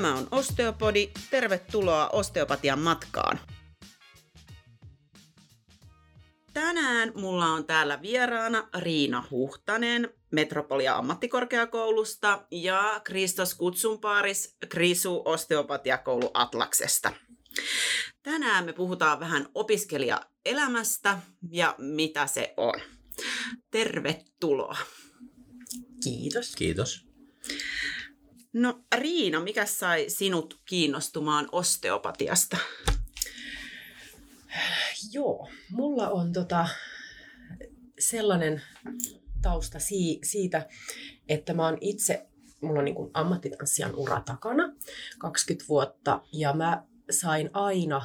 Tämä on Osteopodi. Tervetuloa osteopatian matkaan. Tänään mulla on täällä vieraana Riina Huhtanen Metropolia ammattikorkeakoulusta ja Kristos Kutsunpaaris Krisu Osteopatiakoulu Atlaksesta. Tänään me puhutaan vähän opiskelijaelämästä ja mitä se on. Tervetuloa. Kiitos. Kiitos. No Riina, mikä sai sinut kiinnostumaan osteopatiasta? Joo, mulla on tota sellainen tausta si- siitä, että mä oon itse, mulla on niin ammattitanssijan ura takana 20 vuotta ja mä sain aina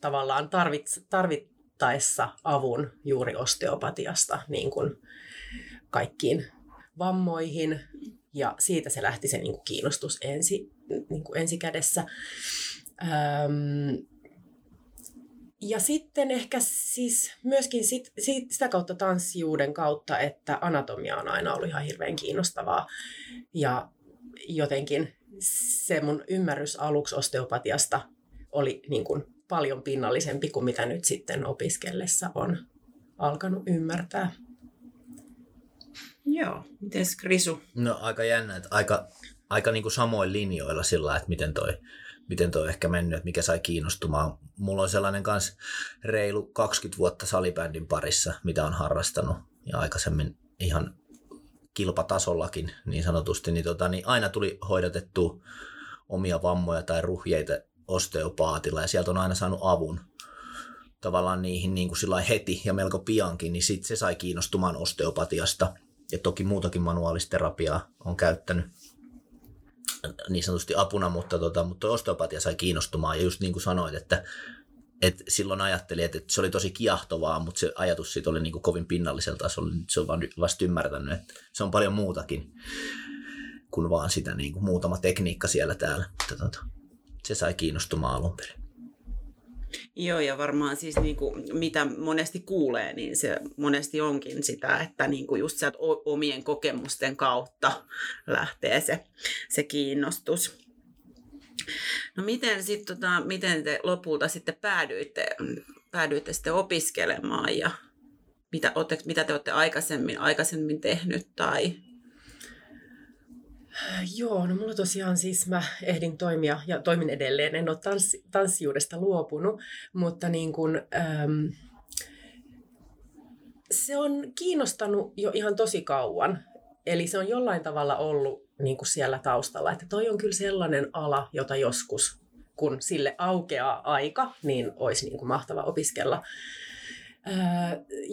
tavallaan tarvit, tarvittaessa avun juuri osteopatiasta niin kuin kaikkiin vammoihin ja siitä se lähti se niin kuin kiinnostus ensi, niin kuin ensikädessä. Öm, ja sitten ehkä siis myöskin sit, sit, sitä kautta tanssijuuden kautta, että anatomia on aina ollut ihan hirveän kiinnostavaa. Ja jotenkin se mun ymmärrys aluksi osteopatiasta oli niin kuin paljon pinnallisempi kuin mitä nyt sitten opiskellessa on alkanut ymmärtää. Joo, miten Krisu? No aika jännä, että aika, aika niin kuin samoin linjoilla sillä, että miten toi, miten toi ehkä mennyt, että mikä sai kiinnostumaan. Mulla on sellainen kans reilu 20 vuotta salibändin parissa, mitä on harrastanut ja aikaisemmin ihan kilpatasollakin niin sanotusti, niin, tota, niin aina tuli hoidatettu omia vammoja tai ruhjeita osteopaatilla ja sieltä on aina saanut avun tavallaan niihin niin kuin heti ja melko piankin, niin sit se sai kiinnostumaan osteopatiasta. Ja toki muutakin manuaalisterapiaa on käyttänyt niin sanotusti apuna, mutta, tota, mutta osteopatia sai kiinnostumaan. Ja just niin kuin sanoit, että, että silloin ajattelin, että, että se oli tosi kiahtovaa, mutta se ajatus siitä oli niin kuin kovin. Nyt se on vaan vasta ymmärtänyt, että se on paljon muutakin kuin vaan sitä niin kuin muutama tekniikka siellä täällä. Mutta, tota, se sai kiinnostumaan alun perin. Joo, ja varmaan siis niin kuin, mitä monesti kuulee, niin se monesti onkin sitä, että niin kuin just sieltä omien kokemusten kautta lähtee se, se kiinnostus. No miten, sit, tota, miten te lopulta sitten päädyitte, päädyitte sitten opiskelemaan ja mitä, mitä te olette aikaisemmin, aikaisemmin tehnyt tai Joo, no mulla tosiaan siis mä ehdin toimia ja toimin edelleen. En ole tanssi, tanssijuudesta luopunut, mutta niin kun, äm, se on kiinnostanut jo ihan tosi kauan. Eli se on jollain tavalla ollut niin kuin siellä taustalla, että toi on kyllä sellainen ala, jota joskus, kun sille aukeaa aika, niin olisi niin kuin mahtava opiskella.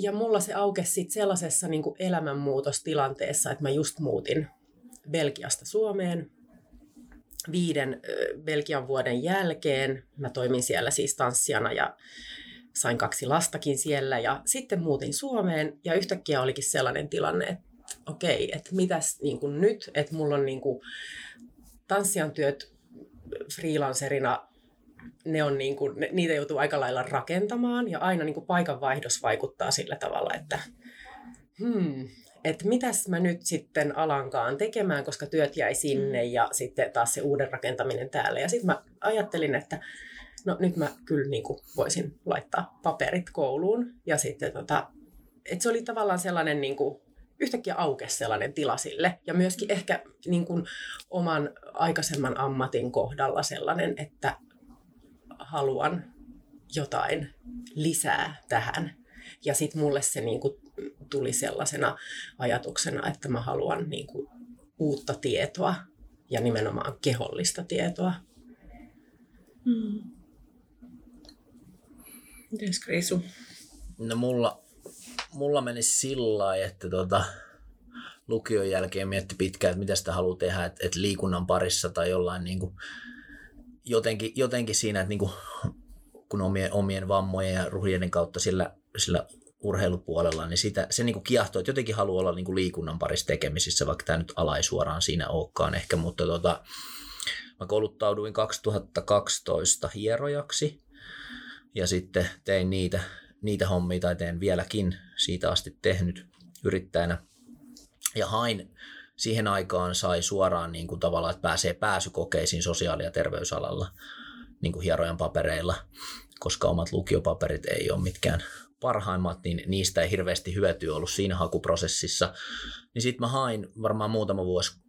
ja mulla se aukesi sitten sellaisessa niin kuin elämänmuutostilanteessa, että mä just muutin Belgiasta Suomeen viiden Belgian vuoden jälkeen. Mä toimin siellä siis tanssijana ja sain kaksi lastakin siellä ja sitten muutin Suomeen ja yhtäkkiä olikin sellainen tilanne, että okei, okay, että mitäs niin kuin nyt, että mulla on niin kuin tanssijan työt freelancerina ne on niin kuin, niitä joutuu aika lailla rakentamaan ja aina niin kuin paikanvaihdos vaikuttaa sillä tavalla, että hmm, että mitäs mä nyt sitten alankaan tekemään, koska työt jäi sinne mm. ja sitten taas se uuden rakentaminen täällä. Ja sitten mä ajattelin, että no nyt mä kyllä niin kuin voisin laittaa paperit kouluun. Ja sitten tota, että se oli tavallaan sellainen niin kuin, yhtäkkiä aukesi sellainen tila sille. Ja myöskin ehkä niin kuin, oman aikaisemman ammatin kohdalla sellainen, että haluan jotain lisää tähän. Ja sitten mulle se niin kuin, tuli sellaisena ajatuksena, että mä haluan niin kuin uutta tietoa ja nimenomaan kehollista tietoa. Hmm. Mites Krisu? No mulla, mulla meni sillä lailla, että tota, lukion jälkeen mietti pitkään, että mitä sitä haluaa tehdä, että, että liikunnan parissa tai jollain niin kuin, jotenkin, jotenkin siinä, että niin kuin, kun omien, omien vammojen ja ruhjeiden kautta sillä, sillä urheilupuolella, niin sitä, se niin kuin kiehtoo, että jotenkin haluaa olla niin kuin liikunnan parissa tekemisissä, vaikka tämä nyt ala ei suoraan siinä olekaan ehkä, mutta tota, mä kouluttauduin 2012 hierojaksi ja sitten tein niitä, niitä hommia tai teen vieläkin siitä asti tehnyt yrittäjänä. Ja hain siihen aikaan sai suoraan niin kuin tavallaan, että pääsee pääsykokeisiin sosiaali- ja terveysalalla niin kuin hierojan papereilla, koska omat lukiopaperit ei ole mitkään parhaimmat, niin niistä ei hirveästi hyötyä ollut siinä hakuprosessissa. Niin sitten mä hain varmaan muutama vuosi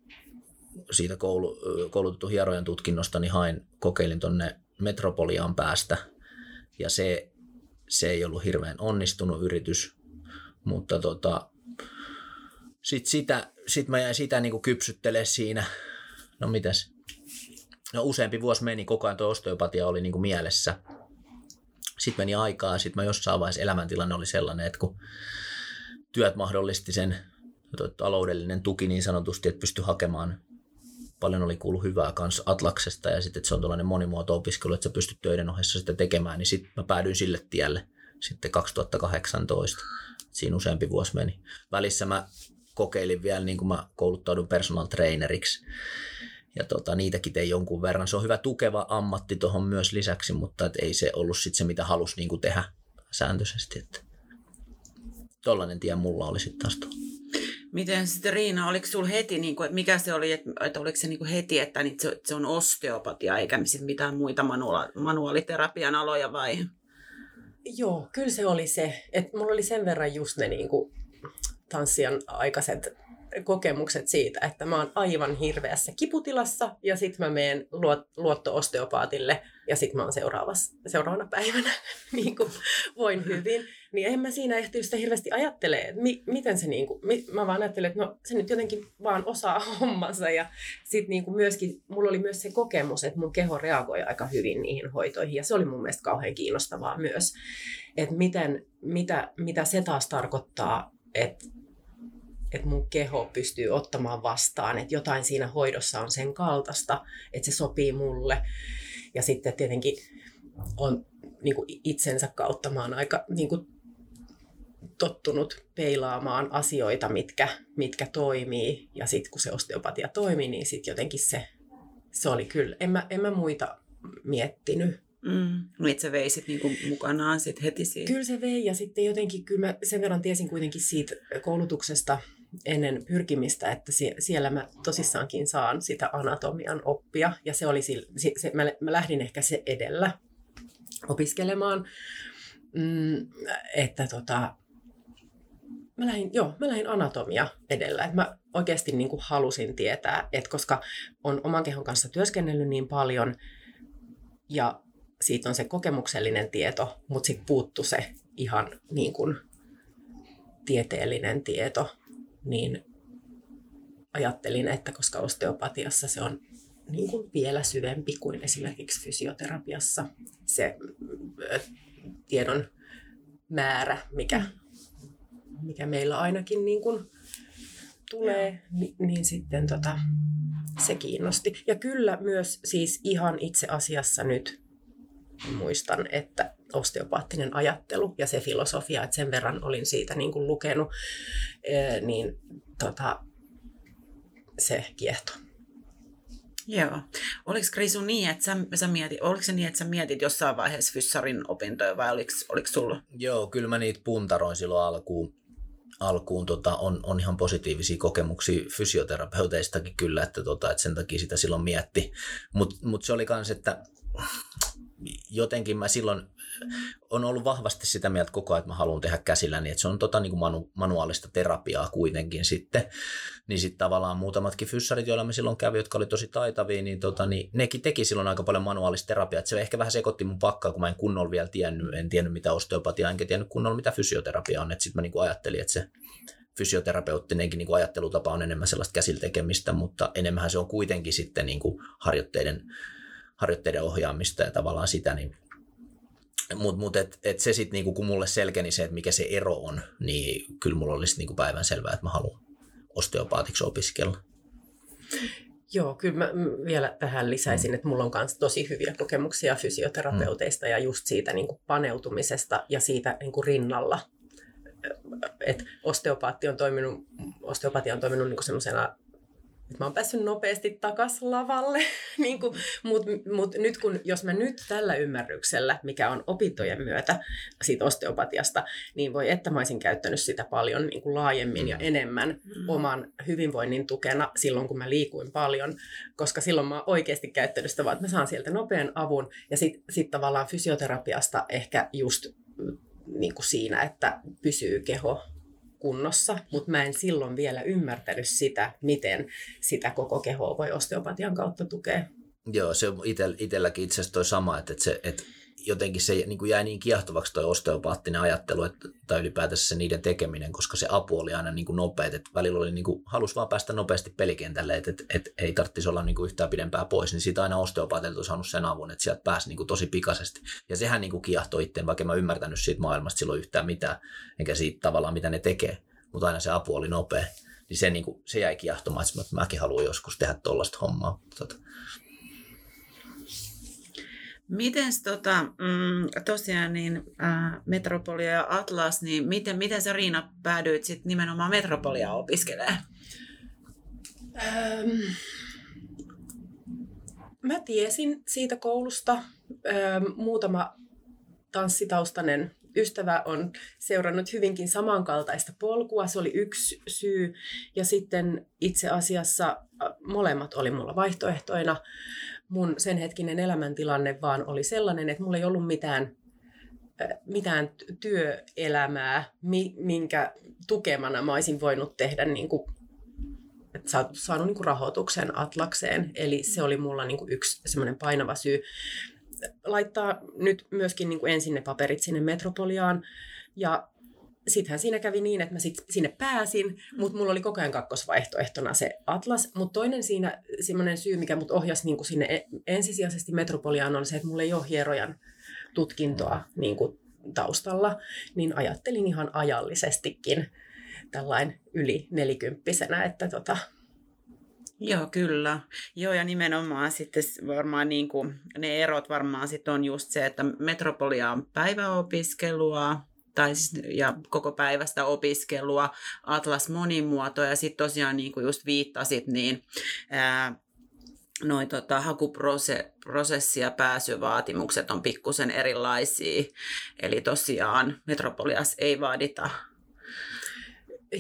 siitä koulu, koulutettu hierojan tutkinnosta, niin hain, kokeilin tonne Metropoliaan päästä. Ja se, se ei ollut hirveän onnistunut yritys, mutta tota, sitten sitä, sit mä jäin sitä niin kypsyttelemään siinä. No mitäs? No useampi vuosi meni, koko ajan tuo osteopatia oli niin kuin mielessä. Sitten meni aikaa, sitten mä jossain vaiheessa elämäntilanne oli sellainen, että kun työt mahdollisti sen taloudellinen tuki niin sanotusti, että pystyi hakemaan paljon oli kuullut hyvää kans Atlaksesta ja sitten, että se on tällainen monimuoto-opiskelu, että sä pystyt töiden ohessa sitä tekemään, niin sitten mä päädyin sille tielle sitten 2018. Siinä useampi vuosi meni. Välissä mä kokeilin vielä, niin kuin mä kouluttaudun personal traineriksi. Ja tota, niitäkin tein jonkun verran. Se on hyvä tukeva ammatti tuohon myös lisäksi, mutta et ei se ollut sit se, mitä halusi niin tehdä sääntöisesti. Että tollainen tie mulla oli sitten taas tuolla. Miten sitten Riina, oliko sinulla heti, niin kuin, mikä se oli, että, että oliko se niin kuin heti, että niin se, se on osteopatia eikä mitään muita manuaali, manuaaliterapian aloja vai? Joo, kyllä se oli se. Että mulla oli sen verran just ne niin kuin tanssijan aikaiset kokemukset siitä, että mä oon aivan hirveässä kiputilassa ja sitten mä luot, luotto-osteopaatille ja sitten mä oon seuraavana päivänä niin kuin voin hyvin. Niin en mä siinä ehtinyt sitä hirveästi ajattele, että mi, miten se niin kuin, mi, mä vaan ajattelen, että no se nyt jotenkin vaan osaa hommansa ja sitten niin kuin myöskin, mulla oli myös se kokemus, että mun keho reagoi aika hyvin niihin hoitoihin ja se oli mun mielestä kauhean kiinnostavaa myös, että miten, mitä, mitä se taas tarkoittaa, että että mun keho pystyy ottamaan vastaan, että jotain siinä hoidossa on sen kaltaista, että se sopii mulle. Ja sitten tietenkin on niin kuin itsensä kautta mä oon aika niin kuin tottunut peilaamaan asioita, mitkä, mitkä toimii. Ja sitten kun se osteopatia toimii, niin sitten jotenkin se, se oli kyllä. En mä, en mä muita miettinyt. Mm. No itse veisit niin kuin mukanaan sit heti siitä. Kyllä se vei ja sitten jotenkin, kyllä mä sen verran tiesin kuitenkin siitä koulutuksesta, ennen pyrkimistä, että siellä mä tosissaankin saan sitä anatomian oppia. Ja se oli, se, se, mä, mä lähdin ehkä se edellä opiskelemaan. Mm, että tota, mä lähdin, joo, mä lähdin anatomia edellä. Et mä oikeasti niin kuin halusin tietää, että koska on oman kehon kanssa työskennellyt niin paljon ja siitä on se kokemuksellinen tieto, mutta sitten puuttu se ihan niin kuin tieteellinen tieto niin ajattelin, että koska osteopatiassa se on niin kuin vielä syvempi kuin esimerkiksi fysioterapiassa se tiedon määrä, mikä, mikä meillä ainakin niin kuin tulee, niin, niin sitten tota, se kiinnosti. Ja kyllä myös siis ihan itse asiassa nyt muistan, että osteopaattinen ajattelu ja se filosofia, että sen verran olin siitä niin kuin lukenut, niin tota, se kiehto. Joo. Oliko Krisu niin, että sä, sä mietit, oliko se niin, että sä mietit jossain vaiheessa fyssarin opintoja vai oliko, oliko sulla? Joo, kyllä mä niitä puntaroin silloin alkuun. alkuun tota, on, on ihan positiivisia kokemuksia fysioterapeuteista,kin kyllä, että, tota, että sen takia sitä silloin mietti. Mutta mut se oli myös, että jotenkin mä silloin on ollut vahvasti sitä mieltä koko ajan, että mä haluan tehdä käsilläni, että se on tota niin kuin manu, manuaalista terapiaa kuitenkin sitten. Niin sitten tavallaan muutamatkin fyssarit, joilla me silloin kävi, jotka oli tosi taitavia, niin, tota, niin nekin teki silloin aika paljon manuaalista terapiaa. Se ehkä vähän sekoitti mun pakkaa, kun mä en kunnolla vielä tiennyt, en tiennyt mitä osteopatia, enkä tiennyt kunnolla mitä fysioterapia on. Että sitten mä niin kuin ajattelin, että se fysioterapeuttinenkin niin kuin ajattelutapa on enemmän sellaista käsillä tekemistä, mutta enemmän se on kuitenkin sitten niin kuin harjoitteiden harjoitteiden ohjaamista ja tavallaan sitä, niin mutta mut et, et se sitten, niinku, kun mulle selkeni se, että mikä se ero on, niin kyllä mulla olisi niinku päivän selvää, että mä haluan osteopaatiksi opiskella. Joo, kyllä mä vielä tähän lisäisin, mm. että mulla on myös tosi hyviä kokemuksia fysioterapeuteista mm. ja just siitä niin kuin paneutumisesta ja siitä niin kuin rinnalla. Et osteopaatti on toiminut, osteopatia on toiminut niin semmoisena että mä oon päässyt nopeasti takas lavalle. niin Mutta mut nyt kun, jos mä nyt tällä ymmärryksellä, mikä on opintojen myötä siitä osteopatiasta, niin voi että mä olisin käyttänyt sitä paljon niin kuin laajemmin ja mm. enemmän mm. oman hyvinvoinnin tukena silloin, kun mä liikuin paljon, koska silloin mä oon oikeasti käyttänyt sitä vaan, että mä saan sieltä nopean avun ja sitten sit tavallaan fysioterapiasta ehkä just mm, niin kuin siinä, että pysyy keho kunnossa, mutta mä en silloin vielä ymmärtänyt sitä, miten sitä koko kehoa voi osteopatian kautta tukea. Joo, se on itselläkin itse asiassa toi sama, että, että, se, että jotenkin se niin kuin jäi niin kiehtovaksi toi osteopaattinen ajattelu, että, tai ylipäätänsä se niiden tekeminen, koska se apu oli aina niin kuin nopeat, että välillä oli niin kuin, halus vaan päästä nopeasti pelikentälle, että, että, että ei tarvitsisi olla niin kuin yhtään pidempää pois, niin siitä aina osteopaatilta on saanut sen avun, että sieltä pääsi niin kuin tosi pikaisesti. Ja sehän niin kuin kiehtoi itse, vaikka mä ymmärtänyt siitä maailmasta silloin yhtään mitään, enkä siitä tavallaan mitä ne tekee, mutta aina se apu oli nopea. Niin se, niin kuin, se jäi kiehtomaan, että mäkin haluan joskus tehdä tuollaista hommaa. Tota, Miten tota, mm, tosiaan niin, äh, Metropolia ja Atlas, niin miten, miten sä Riina päädyit sit nimenomaan Metropolia opiskelemaan? Ähm, mä tiesin siitä koulusta. Ähm, muutama tanssitaustainen ystävä on seurannut hyvinkin samankaltaista polkua. Se oli yksi syy. Ja sitten itse asiassa äh, molemmat oli mulla vaihtoehtoina mun sen hetkinen elämäntilanne vaan oli sellainen, että mulla ei ollut mitään, mitään työelämää, minkä tukemana mä olisin voinut tehdä niin kuin, että saanut niin rahoituksen Atlakseen. Eli se oli mulla niin yksi semmoinen painava syy laittaa nyt myöskin niin ensin ne paperit sinne Metropoliaan. Ja sittenhän siinä kävi niin, että mä sit sinne pääsin, mutta mulla oli koko ajan kakkosvaihtoehtona se Atlas. Mutta toinen siinä semmoinen syy, mikä mut ohjasi niin sinne e, ensisijaisesti Metropoliaan, on se, että mulla ei ole hierojan tutkintoa niin kuin taustalla, niin ajattelin ihan ajallisestikin tällainen yli nelikymppisenä, että tota, Joo, kyllä. Joo, ja nimenomaan sitten varmaan niin kuin, ne erot varmaan sitten on just se, että Metropolia on päiväopiskelua, tai siis, ja koko päivästä opiskelua, Atlas monimuoto ja sitten tosiaan niin kuin just viittasit, niin ää, noin tota, hakuprosessi ja pääsyvaatimukset on pikkusen erilaisia. Eli tosiaan Metropolias ei vaadita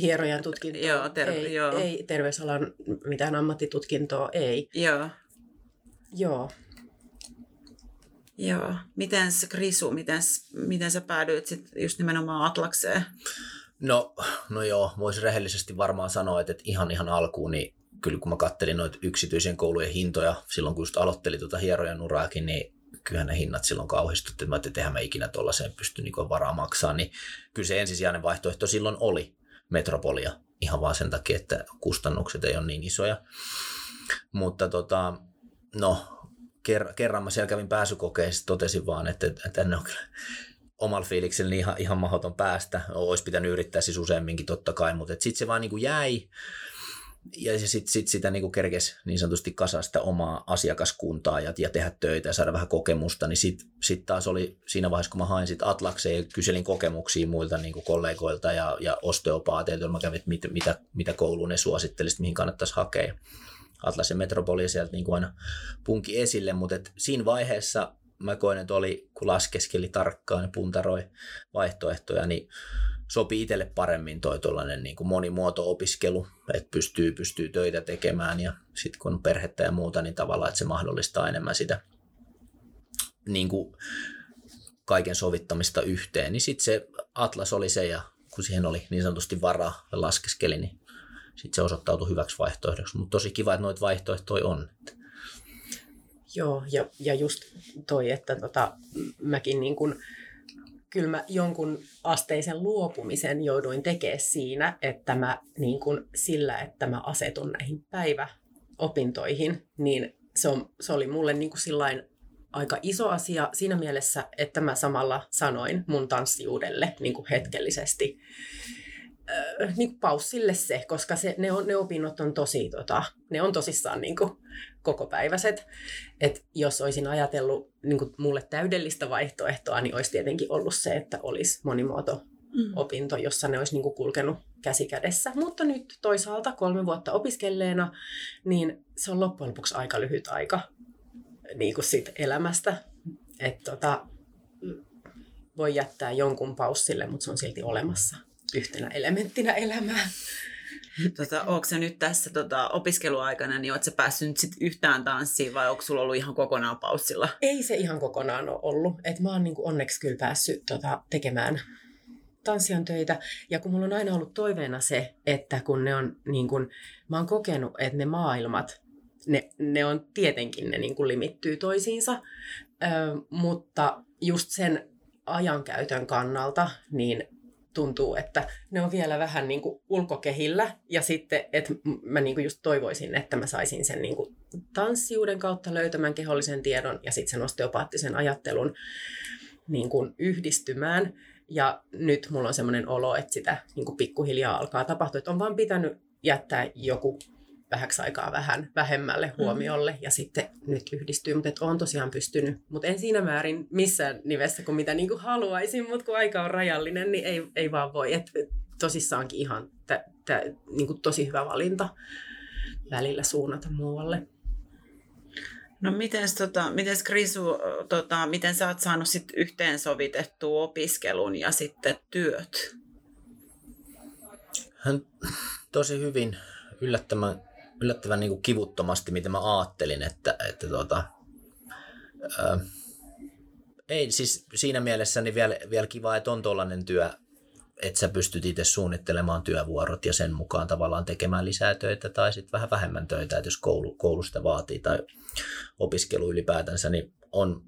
hierojan tutkintoa. Joo, ter- ei, joo. ei terveysalan mitään ammattitutkintoa, ei. Joo. Joo. Joo. Miten Krisu, miten, miten sä päädyit sit just nimenomaan Atlakseen? No, no joo, voisi rehellisesti varmaan sanoa, että, että ihan ihan alkuun, niin kyllä kun mä kattelin noita yksityisen koulujen hintoja, silloin kun just aloittelin tuota hierojan uraakin, niin kyllähän ne hinnat silloin kauhistutti, että mä että mä ikinä tuollaiseen pysty niin varaa maksaa, niin kyllä se ensisijainen vaihtoehto silloin oli metropolia, ihan vaan sen takia, että kustannukset ei ole niin isoja. Mutta tota, no, ker- kerran mä siellä kävin pääsykokeissa, totesin vaan, että, että tänne on kyllä omalla fiiliksellä niin ihan, ihan mahdoton päästä. Olisi pitänyt yrittää siis useamminkin totta kai, mutta sitten se vaan niin kuin jäi. Ja sitten sit sitä niin kerkesi niin sanotusti kasaa sitä omaa asiakaskuntaa ja, ja tehdä töitä ja saada vähän kokemusta, niin sitten sit taas oli siinä vaiheessa, kun mä hain sit Atlakseen ja kyselin kokemuksia muilta niin kollegoilta ja, ja osteopaateilta, mä kävin, mit, mitä, mitä kouluun ne suosittelisit, mihin kannattaisi hakea. Atlasen Metropolia sieltä niin kuin aina punki esille, mutta et siinä vaiheessa mä koen, että oli, kun laskeskeli tarkkaan ja puntaroi vaihtoehtoja, niin sopii itselle paremmin toi tuollainen niin kuin monimuoto-opiskelu, että pystyy, pystyy töitä tekemään ja sitten kun on perhettä ja muuta, niin tavallaan, että se mahdollistaa enemmän sitä niin kuin kaiken sovittamista yhteen, niin sitten se Atlas oli se ja kun siihen oli niin sanotusti varaa ja laskeskeli, niin sitten se osoittautui hyväksi vaihtoehdoksi. Mutta tosi kiva, että noita vaihtoehtoja on. Joo, ja, ja just toi, että tota, mäkin niin kun, kyllä mä jonkun asteisen luopumisen jouduin tekemään siinä, että mä niin kun, sillä, että mä asetun näihin päiväopintoihin, niin se, on, se oli mulle niin sillain aika iso asia siinä mielessä, että mä samalla sanoin mun tanssijuudelle niin hetkellisesti, äh, niin paussille se, koska se, ne, on, ne opinnot on tosi, tota, ne on tosissaan niin kuin, kokopäiväiset. Et jos olisin ajatellut niin kuin mulle täydellistä vaihtoehtoa, niin olisi tietenkin ollut se, että olisi monimuoto mm. opinto, jossa ne olisi niin kuin kulkenut käsi kädessä. Mutta nyt toisaalta kolme vuotta opiskelleena, niin se on loppujen lopuksi aika lyhyt aika niin kuin siitä elämästä. Että tota, voi jättää jonkun paussille, mutta se on silti olemassa yhtenä elementtinä elämää. Tota, onko se nyt tässä tota, opiskeluaikana, niin oletko päässyt nyt sit yhtään tanssiin vai onko sulla ollut ihan kokonaan paussilla? Ei se ihan kokonaan ole ollut. Et mä oon niinku onneksi kyllä päässyt tota, tekemään tanssian töitä. Ja kun mulla on aina ollut toiveena se, että kun ne on, niin kun, mä oon kokenut, että ne maailmat, ne, ne on tietenkin, ne niin limittyy toisiinsa, ö, mutta just sen ajankäytön kannalta, niin tuntuu, että ne on vielä vähän niin kuin ulkokehillä. Ja sitten, että mä niin kuin just toivoisin, että mä saisin sen niin kuin tanssiuden kautta löytämään kehollisen tiedon ja sitten sen osteopaattisen ajattelun niin kuin yhdistymään. Ja nyt mulla on semmoinen olo, että sitä niin kuin pikkuhiljaa alkaa tapahtua. Että on vaan pitänyt jättää joku vähäksi aikaa vähän vähemmälle mm. huomiolle ja sitten nyt yhdistyy, mutta on tosiaan pystynyt, mutta en siinä määrin missään nimessä kuin mitä niin kuin haluaisin, mutta kun aika on rajallinen, niin ei, ei vaan voi. Et, tosissaankin ihan tä, tä, niin kuin tosi hyvä valinta välillä suunnata muualle. No miten tota, mites Krisu, tota, miten sä oot saanut sit yhteensovitettua opiskelun ja sitten työt? Hän tosi hyvin yllättävän yllättävän niin kuin kivuttomasti, mitä mä ajattelin, että, että tuota, ää, ei siis siinä mielessä niin vielä, vielä kiva, että on tuollainen työ, että sä pystyt itse suunnittelemaan työvuorot ja sen mukaan tavallaan tekemään lisää töitä tai sitten vähän vähemmän töitä, että jos koulu, koulusta vaatii tai opiskelu ylipäätänsä, niin on,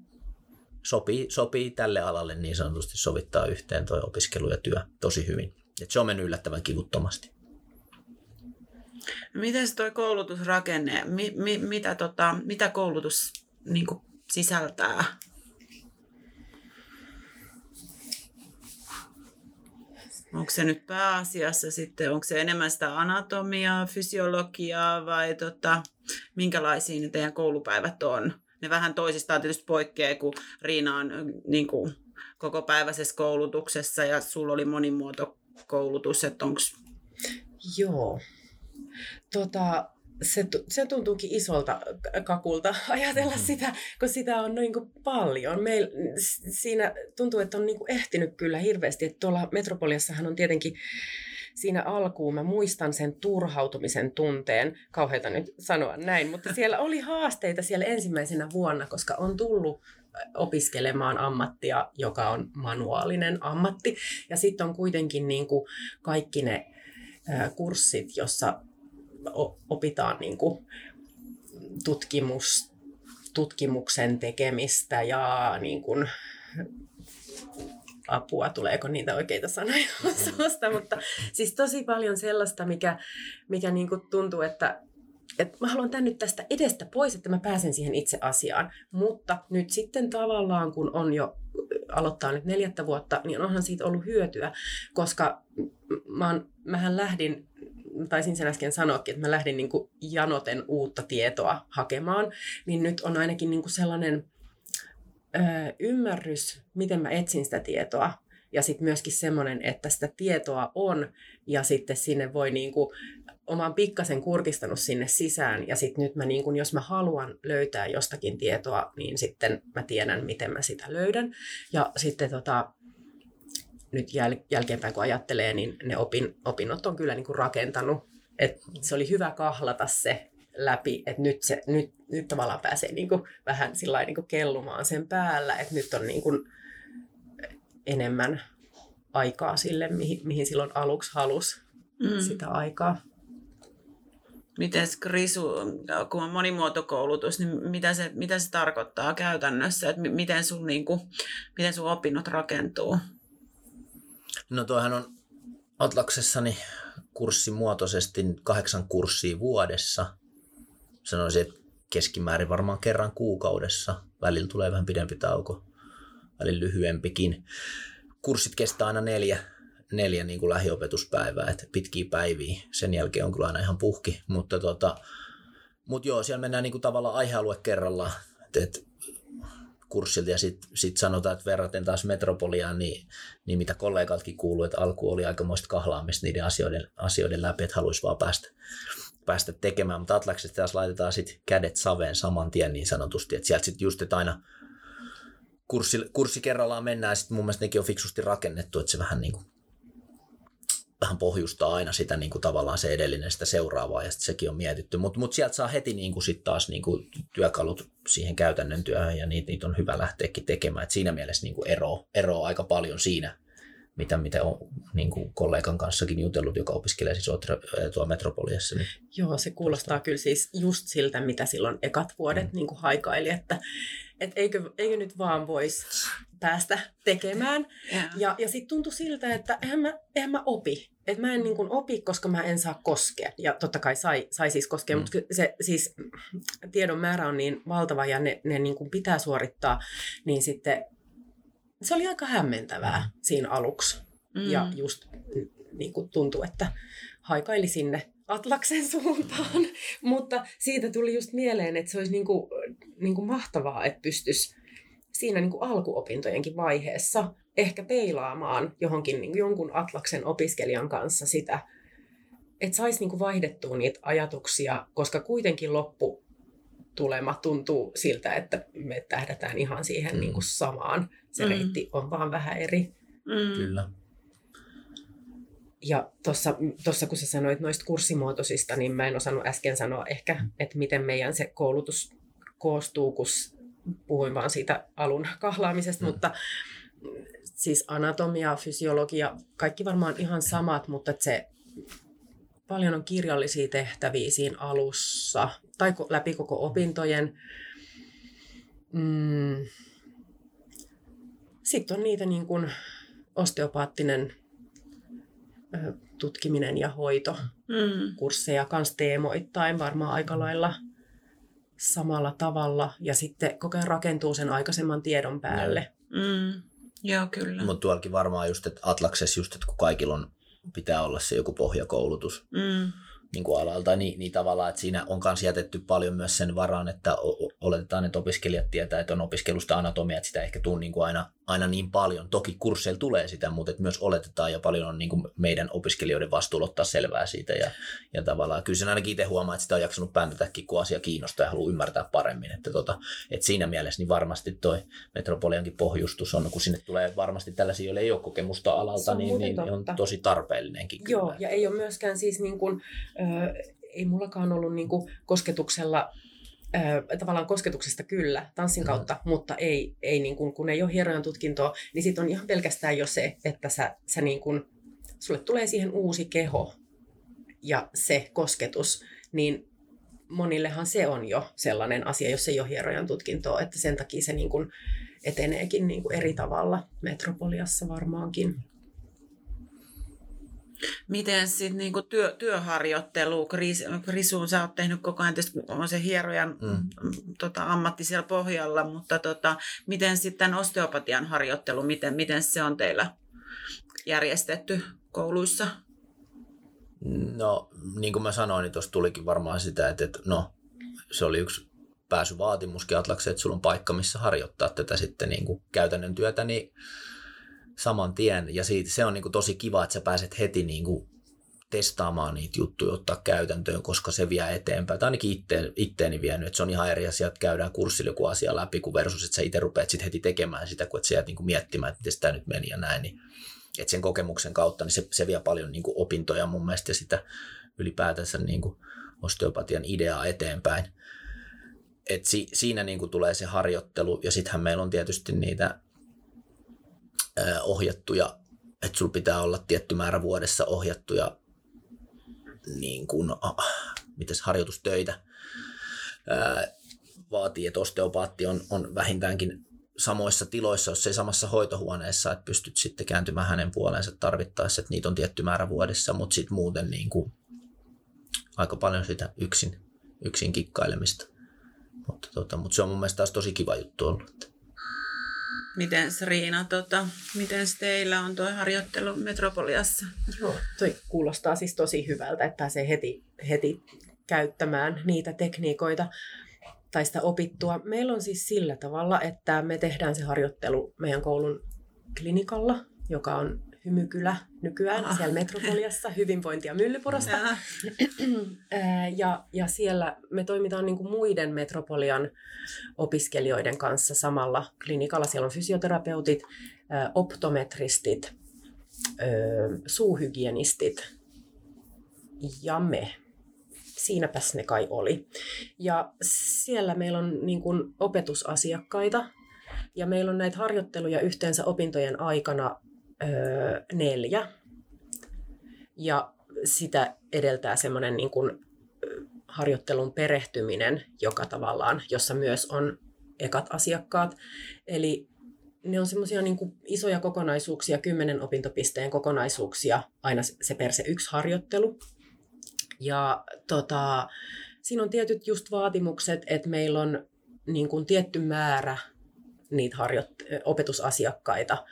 sopii, sopii tälle alalle niin sanotusti sovittaa yhteen tuo opiskelu ja työ tosi hyvin. Et se on mennyt yllättävän kivuttomasti. Miten se toi koulutusrakenne, mi, mi, mitä, tota, mitä koulutus niin kuin, sisältää? Onko se nyt pääasiassa sitten, onko se enemmän sitä anatomiaa, fysiologiaa vai tota, minkälaisia ne teidän koulupäivät on? Ne vähän toisistaan tietysti poikkeaa, kun Riina on niin kuin, koko päiväisessä koulutuksessa ja sulla oli monimuotokoulutus, että onko... Joo, Tota, se, se tuntuukin isolta kakulta ajatella mm-hmm. sitä, kun sitä on noin kuin paljon. Meil, siinä tuntuu, että on niin kuin ehtinyt kyllä hirveästi. Että tuolla Metropoliassahan on tietenkin siinä alkuun, mä muistan sen turhautumisen tunteen, kauheita nyt sanoa näin, mutta siellä oli haasteita siellä ensimmäisenä vuonna, koska on tullut opiskelemaan ammattia, joka on manuaalinen ammatti. Ja sitten on kuitenkin niin kuin kaikki ne kurssit, jossa opitaan niin kuin tutkimus, tutkimuksen tekemistä ja niin kuin, apua, tuleeko niitä oikeita sanoja osasta, mutta siis tosi paljon sellaista, mikä, mikä niin kuin tuntuu, että, että mä haluan tämän nyt tästä edestä pois, että mä pääsen siihen itse asiaan. Mutta nyt sitten tavallaan, kun on jo aloittaa nyt neljättä vuotta, niin onhan siitä ollut hyötyä, koska mä oon, mähän lähdin taisin sen äsken sanoakin, että mä lähdin niin kuin janoten uutta tietoa hakemaan, niin nyt on ainakin niin kuin sellainen ö, ymmärrys, miten mä etsin sitä tietoa. Ja sitten myöskin semmoinen, että sitä tietoa on ja sitten sinne voi niin kuin, oman pikkasen kurkistanut sinne sisään ja sitten nyt mä niin kuin, jos mä haluan löytää jostakin tietoa, niin sitten mä tiedän, miten mä sitä löydän. Ja sitten tota, nyt jäl, jälkeenpäin kun ajattelee, niin ne opin, opinnot on kyllä niin kuin rakentanut. Et se oli hyvä kahlata se läpi, että nyt, se, nyt, nyt tavallaan pääsee niin kuin vähän sillä niin kuin kellumaan sen päällä, että nyt on niin kuin enemmän aikaa sille, mihin, mihin silloin aluksi halusi mm. sitä aikaa. Miten Krisu, kun on monimuotokoulutus, niin mitä se, mitä se tarkoittaa käytännössä? Että miten sun, niin kuin, miten sun opinnot rakentuu? No tuohan on Atlaksessani kurssimuotoisesti kahdeksan kurssia vuodessa. Sanoisin, että keskimäärin varmaan kerran kuukaudessa. Välillä tulee vähän pidempi tauko, välillä lyhyempikin. Kurssit kestää aina neljä, neljä niin kuin lähiopetuspäivää, että pitkiä päiviä. Sen jälkeen on kyllä aina ihan puhki, mutta tota, mut joo, siellä mennään niin kuin tavallaan aihealue kerrallaan. Et, et kurssilta ja sitten sit sanotaan, että verraten taas Metropoliaan, niin, niin mitä kollegatkin kuuluu, että alku oli aikamoista kahlaamista niiden asioiden, asioiden läpi, että haluaisi vaan päästä, päästä tekemään, mutta Atlaksesta taas laitetaan sitten kädet saveen saman tien niin sanotusti, että sieltä sitten just, että aina kurssi, kurssi kerrallaan mennään ja sitten mun mielestä nekin on fiksusti rakennettu, että se vähän niin kuin vähän pohjustaa aina sitä niin kuin tavallaan se edellinen sitä seuraavaa ja sitten sekin on mietitty. Mutta mut sieltä saa heti niin kuin sit taas niin kuin työkalut siihen käytännön työhön ja niitä, niitä on hyvä lähteäkin tekemään. Et siinä mielessä niin kuin ero, ero aika paljon siinä, mitä, mitä on niin kuin kollegan kanssakin jutellut, joka opiskelee siis tuolla Metropoliassa. Niin Joo, se kuulostaa kyllä siis just siltä, mitä silloin ekat vuodet mm. niin kuin haikaili, että et eikö, eikö nyt vaan voisi päästä tekemään. Yeah. Ja, ja sitten tuntui siltä, että eihän mä, eihän mä opi. Että mä en niin kuin opi, koska mä en saa koskea. Ja totta kai sai, sai siis koskea, mm. mutta se siis tiedon määrä on niin valtava ja ne, ne niin kuin pitää suorittaa, niin sitten se oli aika hämmentävää mm. siinä aluksi. Mm. Ja just niin kuin tuntui, että haikaili sinne Atlaksen suuntaan, mutta siitä tuli just mieleen, että se olisi niin kuin, niin kuin mahtavaa, että pystyisi siinä niin kuin alkuopintojenkin vaiheessa ehkä peilaamaan johonkin niin kuin jonkun Atlaksen opiskelijan kanssa sitä, että saisi niin kuin vaihdettua niitä ajatuksia, koska kuitenkin loppu tulema tuntuu siltä, että me tähdätään ihan siihen mm. niin kuin samaan. Se mm. reitti on vaan vähän eri. Mm. Kyllä. Ja tuossa kun sä sanoit noista kurssimuotoisista, niin mä en osannut äsken sanoa ehkä, että miten meidän se koulutus koostuu, kun puhuin vaan siitä alun kahlaamisesta, mm. mutta siis anatomia, fysiologia, kaikki varmaan ihan samat, mutta se paljon on kirjallisia tehtäviä siinä alussa tai läpi koko opintojen. Mm. Sitten on niitä niin kuin osteopaattinen tutkiminen ja hoito mm. kursseja kans teemoittain varmaan aika lailla samalla tavalla ja sitten koko ajan rakentuu sen aikaisemman tiedon päälle. Mm. Joo, kyllä. Mutta tuollakin varmaan just, että Atlaksessa just, että kun kaikilla on, pitää olla se joku pohjakoulutus, mm niin kuin alalta, niin, niin tavallaan, että siinä on myös jätetty paljon myös sen varaan, että oletetaan, että opiskelijat tietää, että on opiskelusta anatomia, että sitä ehkä tuu niin kuin aina, aina niin paljon. Toki kursseilla tulee sitä, mutta että myös oletetaan ja paljon on niin kuin meidän opiskelijoiden vastuulla ottaa selvää siitä ja, ja tavallaan kyllä sen ainakin itse huomaa, että sitä on jaksanut pääntätäkin, kun asia kiinnostaa ja haluaa ymmärtää paremmin. Että, tota, että siinä mielessä niin varmasti toi Metropoliankin pohjustus on, kun sinne tulee varmasti tällaisia, joille ei ole kokemusta alalta, niin, niin on tosi tarpeellinenkin. Kyllä. Joo, ja ei ole myöskään siis niin kuin, ei mullakaan ollut niin kuin kosketuksella Ö, tavallaan kosketuksesta kyllä tanssin mm. kautta, mm. mutta ei, ei niin kuin, kun ei ole hierojan tutkintoa, niin sitten on ihan pelkästään jo se, että sä, sä niin kuin, sulle tulee siihen uusi keho ja se kosketus, niin monillehan se on jo sellainen asia, jos ei ole hierojan tutkintoa, että sen takia se niin kuin eteneekin niin kuin eri tavalla metropoliassa varmaankin. Miten sitten niinku työ, työharjoittelu, Kris, Krisu, sä oot tehnyt koko ajan, tietysti on se hierojan mm. tota, ammatti siellä pohjalla, mutta tota, miten sitten osteopatian harjoittelu, miten, miten se on teillä järjestetty kouluissa? No, niin kuin mä sanoin, niin tuossa tulikin varmaan sitä, että, että no, se oli yksi pääsyvaatimuskin Atlakseen, että sulla on paikka, missä harjoittaa tätä sitten niin kuin käytännön työtä, niin saman tien. Ja siitä, se on niin kuin tosi kiva, että sä pääset heti niin kuin testaamaan niitä juttuja, ottaa käytäntöön, koska se vie eteenpäin. Tai ainakin itte, itteeni vienyt, että se on ihan eri asia, että käydään kurssilla joku asia läpi, kuin versus, että sä itse rupeat sitten heti tekemään sitä, kun et sä jäät niin kuin miettimään, että miten tämä nyt meni ja näin. Niin, että sen kokemuksen kautta niin se, se vie paljon niin kuin opintoja mun mielestä ja sitä ylipäätänsä niin kuin osteopatian ideaa eteenpäin. Et si, siinä niin kuin tulee se harjoittelu ja sittenhän meillä on tietysti niitä ohjattuja, että sulla pitää olla tietty määrä vuodessa ohjattuja niin kuin, mitäs, harjoitustöitä. Vaatii, että osteopaatti on, on vähintäänkin samoissa tiloissa, jos ei samassa hoitohuoneessa, että pystyt sitten kääntymään hänen puoleensa tarvittaessa, että niitä on tietty määrä vuodessa, mutta sitten muuten niin kuin aika paljon sitä yksin, yksin kikkailemista. Mutta, tota, mutta se on mun mielestä taas tosi kiva juttu ollut. Miten Riina, tota, miten teillä on tuo harjoittelu Metropoliassa? Joo, toi kuulostaa siis tosi hyvältä, että pääsee heti, heti käyttämään niitä tekniikoita. tai sitä opittua. Meillä on siis sillä tavalla, että me tehdään se harjoittelu meidän koulun klinikalla, joka on Hymykylä nykyään Aha. siellä Metropoliassa, hyvinvointia Myllypurosta. ja, ja siellä me toimitaan niin kuin muiden Metropolian opiskelijoiden kanssa samalla klinikalla. Siellä on fysioterapeutit, optometristit, suuhygienistit ja me. Siinäpäs ne kai oli. Ja siellä meillä on niin kuin opetusasiakkaita, ja meillä on näitä harjoitteluja yhteensä opintojen aikana öö, neljä. Ja sitä edeltää semmoinen niin kuin harjoittelun perehtyminen, joka tavallaan, jossa myös on ekat asiakkaat. Eli ne on semmoisia niin isoja kokonaisuuksia, kymmenen opintopisteen kokonaisuuksia, aina se per se yksi harjoittelu. Ja tota, siinä on tietyt just vaatimukset, että meillä on niin kuin tietty määrä niitä harjoit- opetusasiakkaita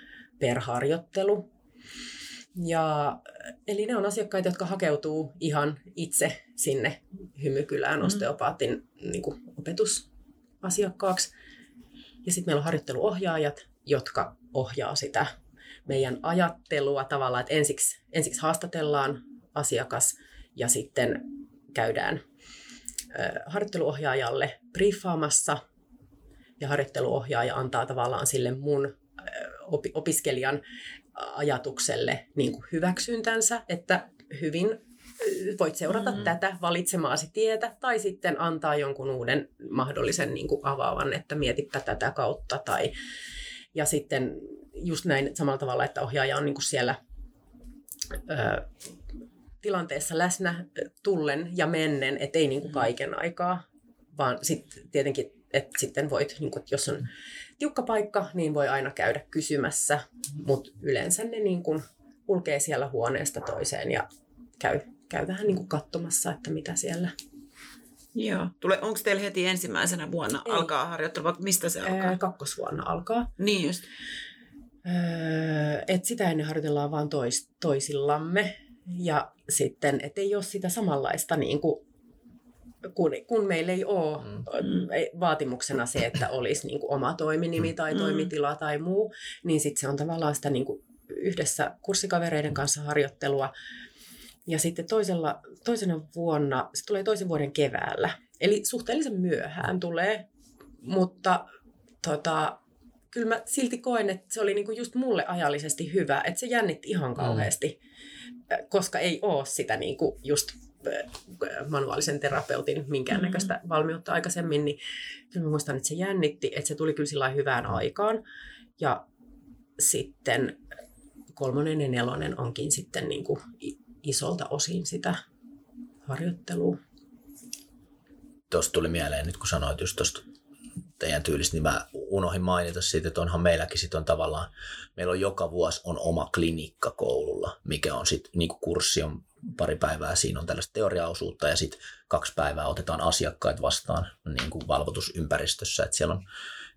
per harjoittelu. Ja, eli ne on asiakkaita, jotka hakeutuu ihan itse sinne hymykylään mm. osteopaatin niin kuin, opetusasiakkaaksi. Ja sitten meillä on harjoitteluohjaajat, jotka ohjaa sitä meidän ajattelua tavallaan, että ensiksi, ensiksi haastatellaan asiakas ja sitten käydään harjoitteluohjaajalle briefaamassa ja harjoitteluohjaaja antaa tavallaan sille mun opiskelijan ajatukselle niin kuin hyväksyntänsä, että hyvin voit seurata mm. tätä valitsemaasi tietä tai sitten antaa jonkun uuden mahdollisen niin kuin avaavan, että mietipä tätä kautta. Tai, ja sitten just näin samalla tavalla, että ohjaaja on niin kuin siellä ö, tilanteessa läsnä tullen ja mennen, ettei niin kuin mm. kaiken aikaa, vaan sitten tietenkin, että sitten voit, niin kuin, että jos on tiukka paikka, niin voi aina käydä kysymässä, mutta yleensä ne niin kuin kulkee siellä huoneesta toiseen ja käy, käy vähän niin kuin katsomassa, että mitä siellä Joo. Tule, onko teillä heti ensimmäisenä vuonna Ei. alkaa harjoittelu, vai mistä se alkaa? Ää, kakkosvuonna alkaa. Niin just. Öö, et sitä ennen harjoitellaan vaan tois, toisillamme. Ja sitten, että ei ole sitä samanlaista niin kuin kun, kun meillä ei ole mm. vaatimuksena se, että olisi niin kuin oma toiminimi mm. tai mm. toimitila tai muu, niin sitten se on tavallaan sitä niin kuin yhdessä kurssikavereiden kanssa harjoittelua. Ja sitten toisella, toisena vuonna, se tulee toisen vuoden keväällä, eli suhteellisen myöhään tulee, mutta tota, kyllä mä silti koen, että se oli niinku just mulle ajallisesti hyvä, että se jännitti ihan mm. kauheasti, mm. koska ei ole sitä niinku just manuaalisen terapeutin minkäännäköistä mm-hmm. valmiutta aikaisemmin, niin kyllä mä muistan, että se jännitti, että se tuli kyllä sillä hyvään aikaan. Ja sitten kolmonen ja nelonen onkin sitten niin kuin isolta osin sitä harjoittelua. Tuosta tuli mieleen nyt, kun sanoit just tuosta teidän tyylistä, niin mä unohdin mainita siitä, että onhan meilläkin sit on tavallaan, meillä on joka vuosi on oma klinikka koululla, mikä on sitten, niin kurssi on pari päivää siinä on tällaista teoriaosuutta ja sitten kaksi päivää otetaan asiakkaat vastaan niin kuin valvotusympäristössä, että siellä on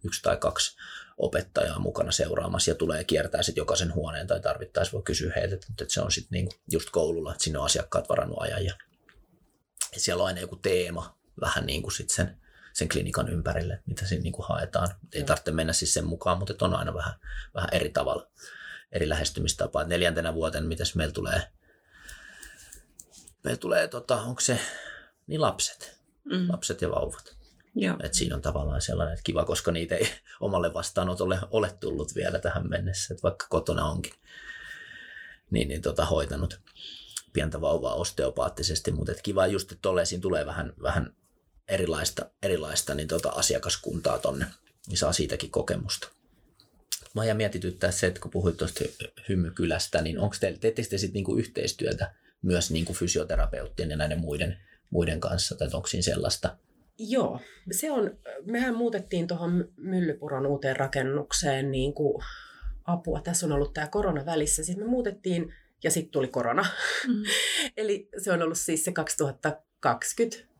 yksi tai kaksi opettajaa mukana seuraamassa ja tulee kiertää sitten jokaisen huoneen tai tarvittaessa voi kysyä heiltä, mutta se on sitten niin just koululla, että sinne on asiakkaat varannut ajan ja, ja siellä on aina joku teema vähän niin kuin sit sen, sen klinikan ympärille, mitä siinä niin kuin haetaan. Ei tarvitse mennä siis sen mukaan, mutta on aina vähän, vähän eri tavalla, eri lähestymistapaa. Neljäntenä vuoten, mitäs meillä tulee meillä tulee, tota, onko se, niin lapset, mm. lapset ja vauvat. Joo. Et siinä on tavallaan sellainen, että kiva, koska niitä ei omalle vastaanotolle ole tullut vielä tähän mennessä, että vaikka kotona onkin niin, niin tota, hoitanut pientä vauvaa osteopaattisesti, mutta et kiva just, että tolleen siinä tulee vähän, vähän erilaista, erilaista niin tota, asiakaskuntaa tonne, niin saa siitäkin kokemusta. Mä ja mietityttää se, että kun puhuit tuosta hymykylästä, niin onko te, teettekö te sitten niinku yhteistyötä myös niin kuin fysioterapeuttien ja näiden muiden, muiden kanssa, tai onko siinä sellaista? Joo, se on, mehän muutettiin tuohon Myllypuron uuteen rakennukseen niin kuin apua. Tässä on ollut tämä korona välissä. Siis me muutettiin ja sitten tuli korona. Mm. Eli se on ollut siis se 2020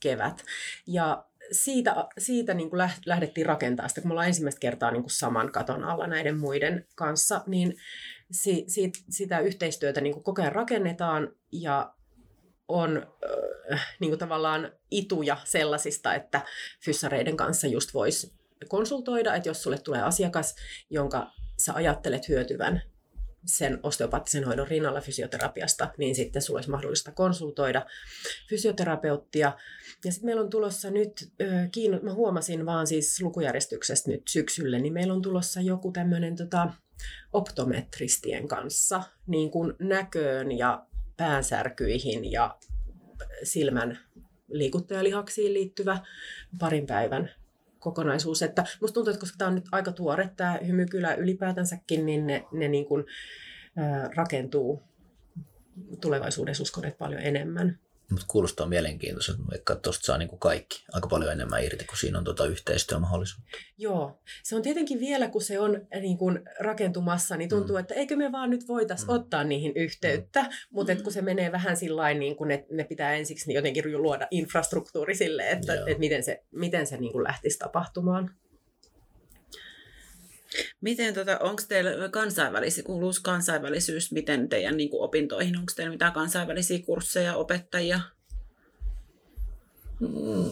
kevät. Ja siitä, siitä niin kuin lähdettiin rakentamaan sitä, kun me ollaan ensimmäistä kertaa niin kuin saman katon alla näiden muiden kanssa, niin si, si, sitä yhteistyötä niin kuin koko ajan rakennetaan ja on äh, niin kuin tavallaan ituja sellaisista, että fyssareiden kanssa just voisi konsultoida, että jos sulle tulee asiakas, jonka sä ajattelet hyötyvän sen osteopaattisen hoidon rinnalla fysioterapiasta, niin sitten sulla olisi mahdollista konsultoida fysioterapeuttia. Ja sitten meillä on tulossa nyt, kiinno, mä huomasin vaan siis lukujärjestyksestä nyt syksylle, niin meillä on tulossa joku tämmöinen tota, optometristien kanssa niin kuin näköön ja päänsärkyihin ja silmän liikuttajalihaksiin liittyvä parin päivän kokonaisuus. Että musta tuntuu, että koska tämä on nyt aika tuore, tämä hymykylä ylipäätänsäkin, niin ne, ne niin kuin, ää, rakentuu tulevaisuudessa uskon, että paljon enemmän. Mutta kuulostaa mielenkiintoiselta, että tuosta saa niinku kaikki aika paljon enemmän irti, kun siinä on tuota yhteistyömahdollisuutta. Joo, se on tietenkin vielä, kun se on niin kun rakentumassa, niin tuntuu, mm. että eikö me vaan nyt voitaisiin mm. ottaa niihin yhteyttä, mm. mutta kun se menee vähän sillä niin kun ne, ne pitää ensiksi niin jotenkin luoda infrastruktuuri sille, että, että miten se, miten se niin lähtisi tapahtumaan. Miten, tota, onko teillä kansainvälisiä, kuuluuko kansainvälisyys, miten teidän niin kuin opintoihin, onko teillä mitään kansainvälisiä kursseja, opettajia? Mm,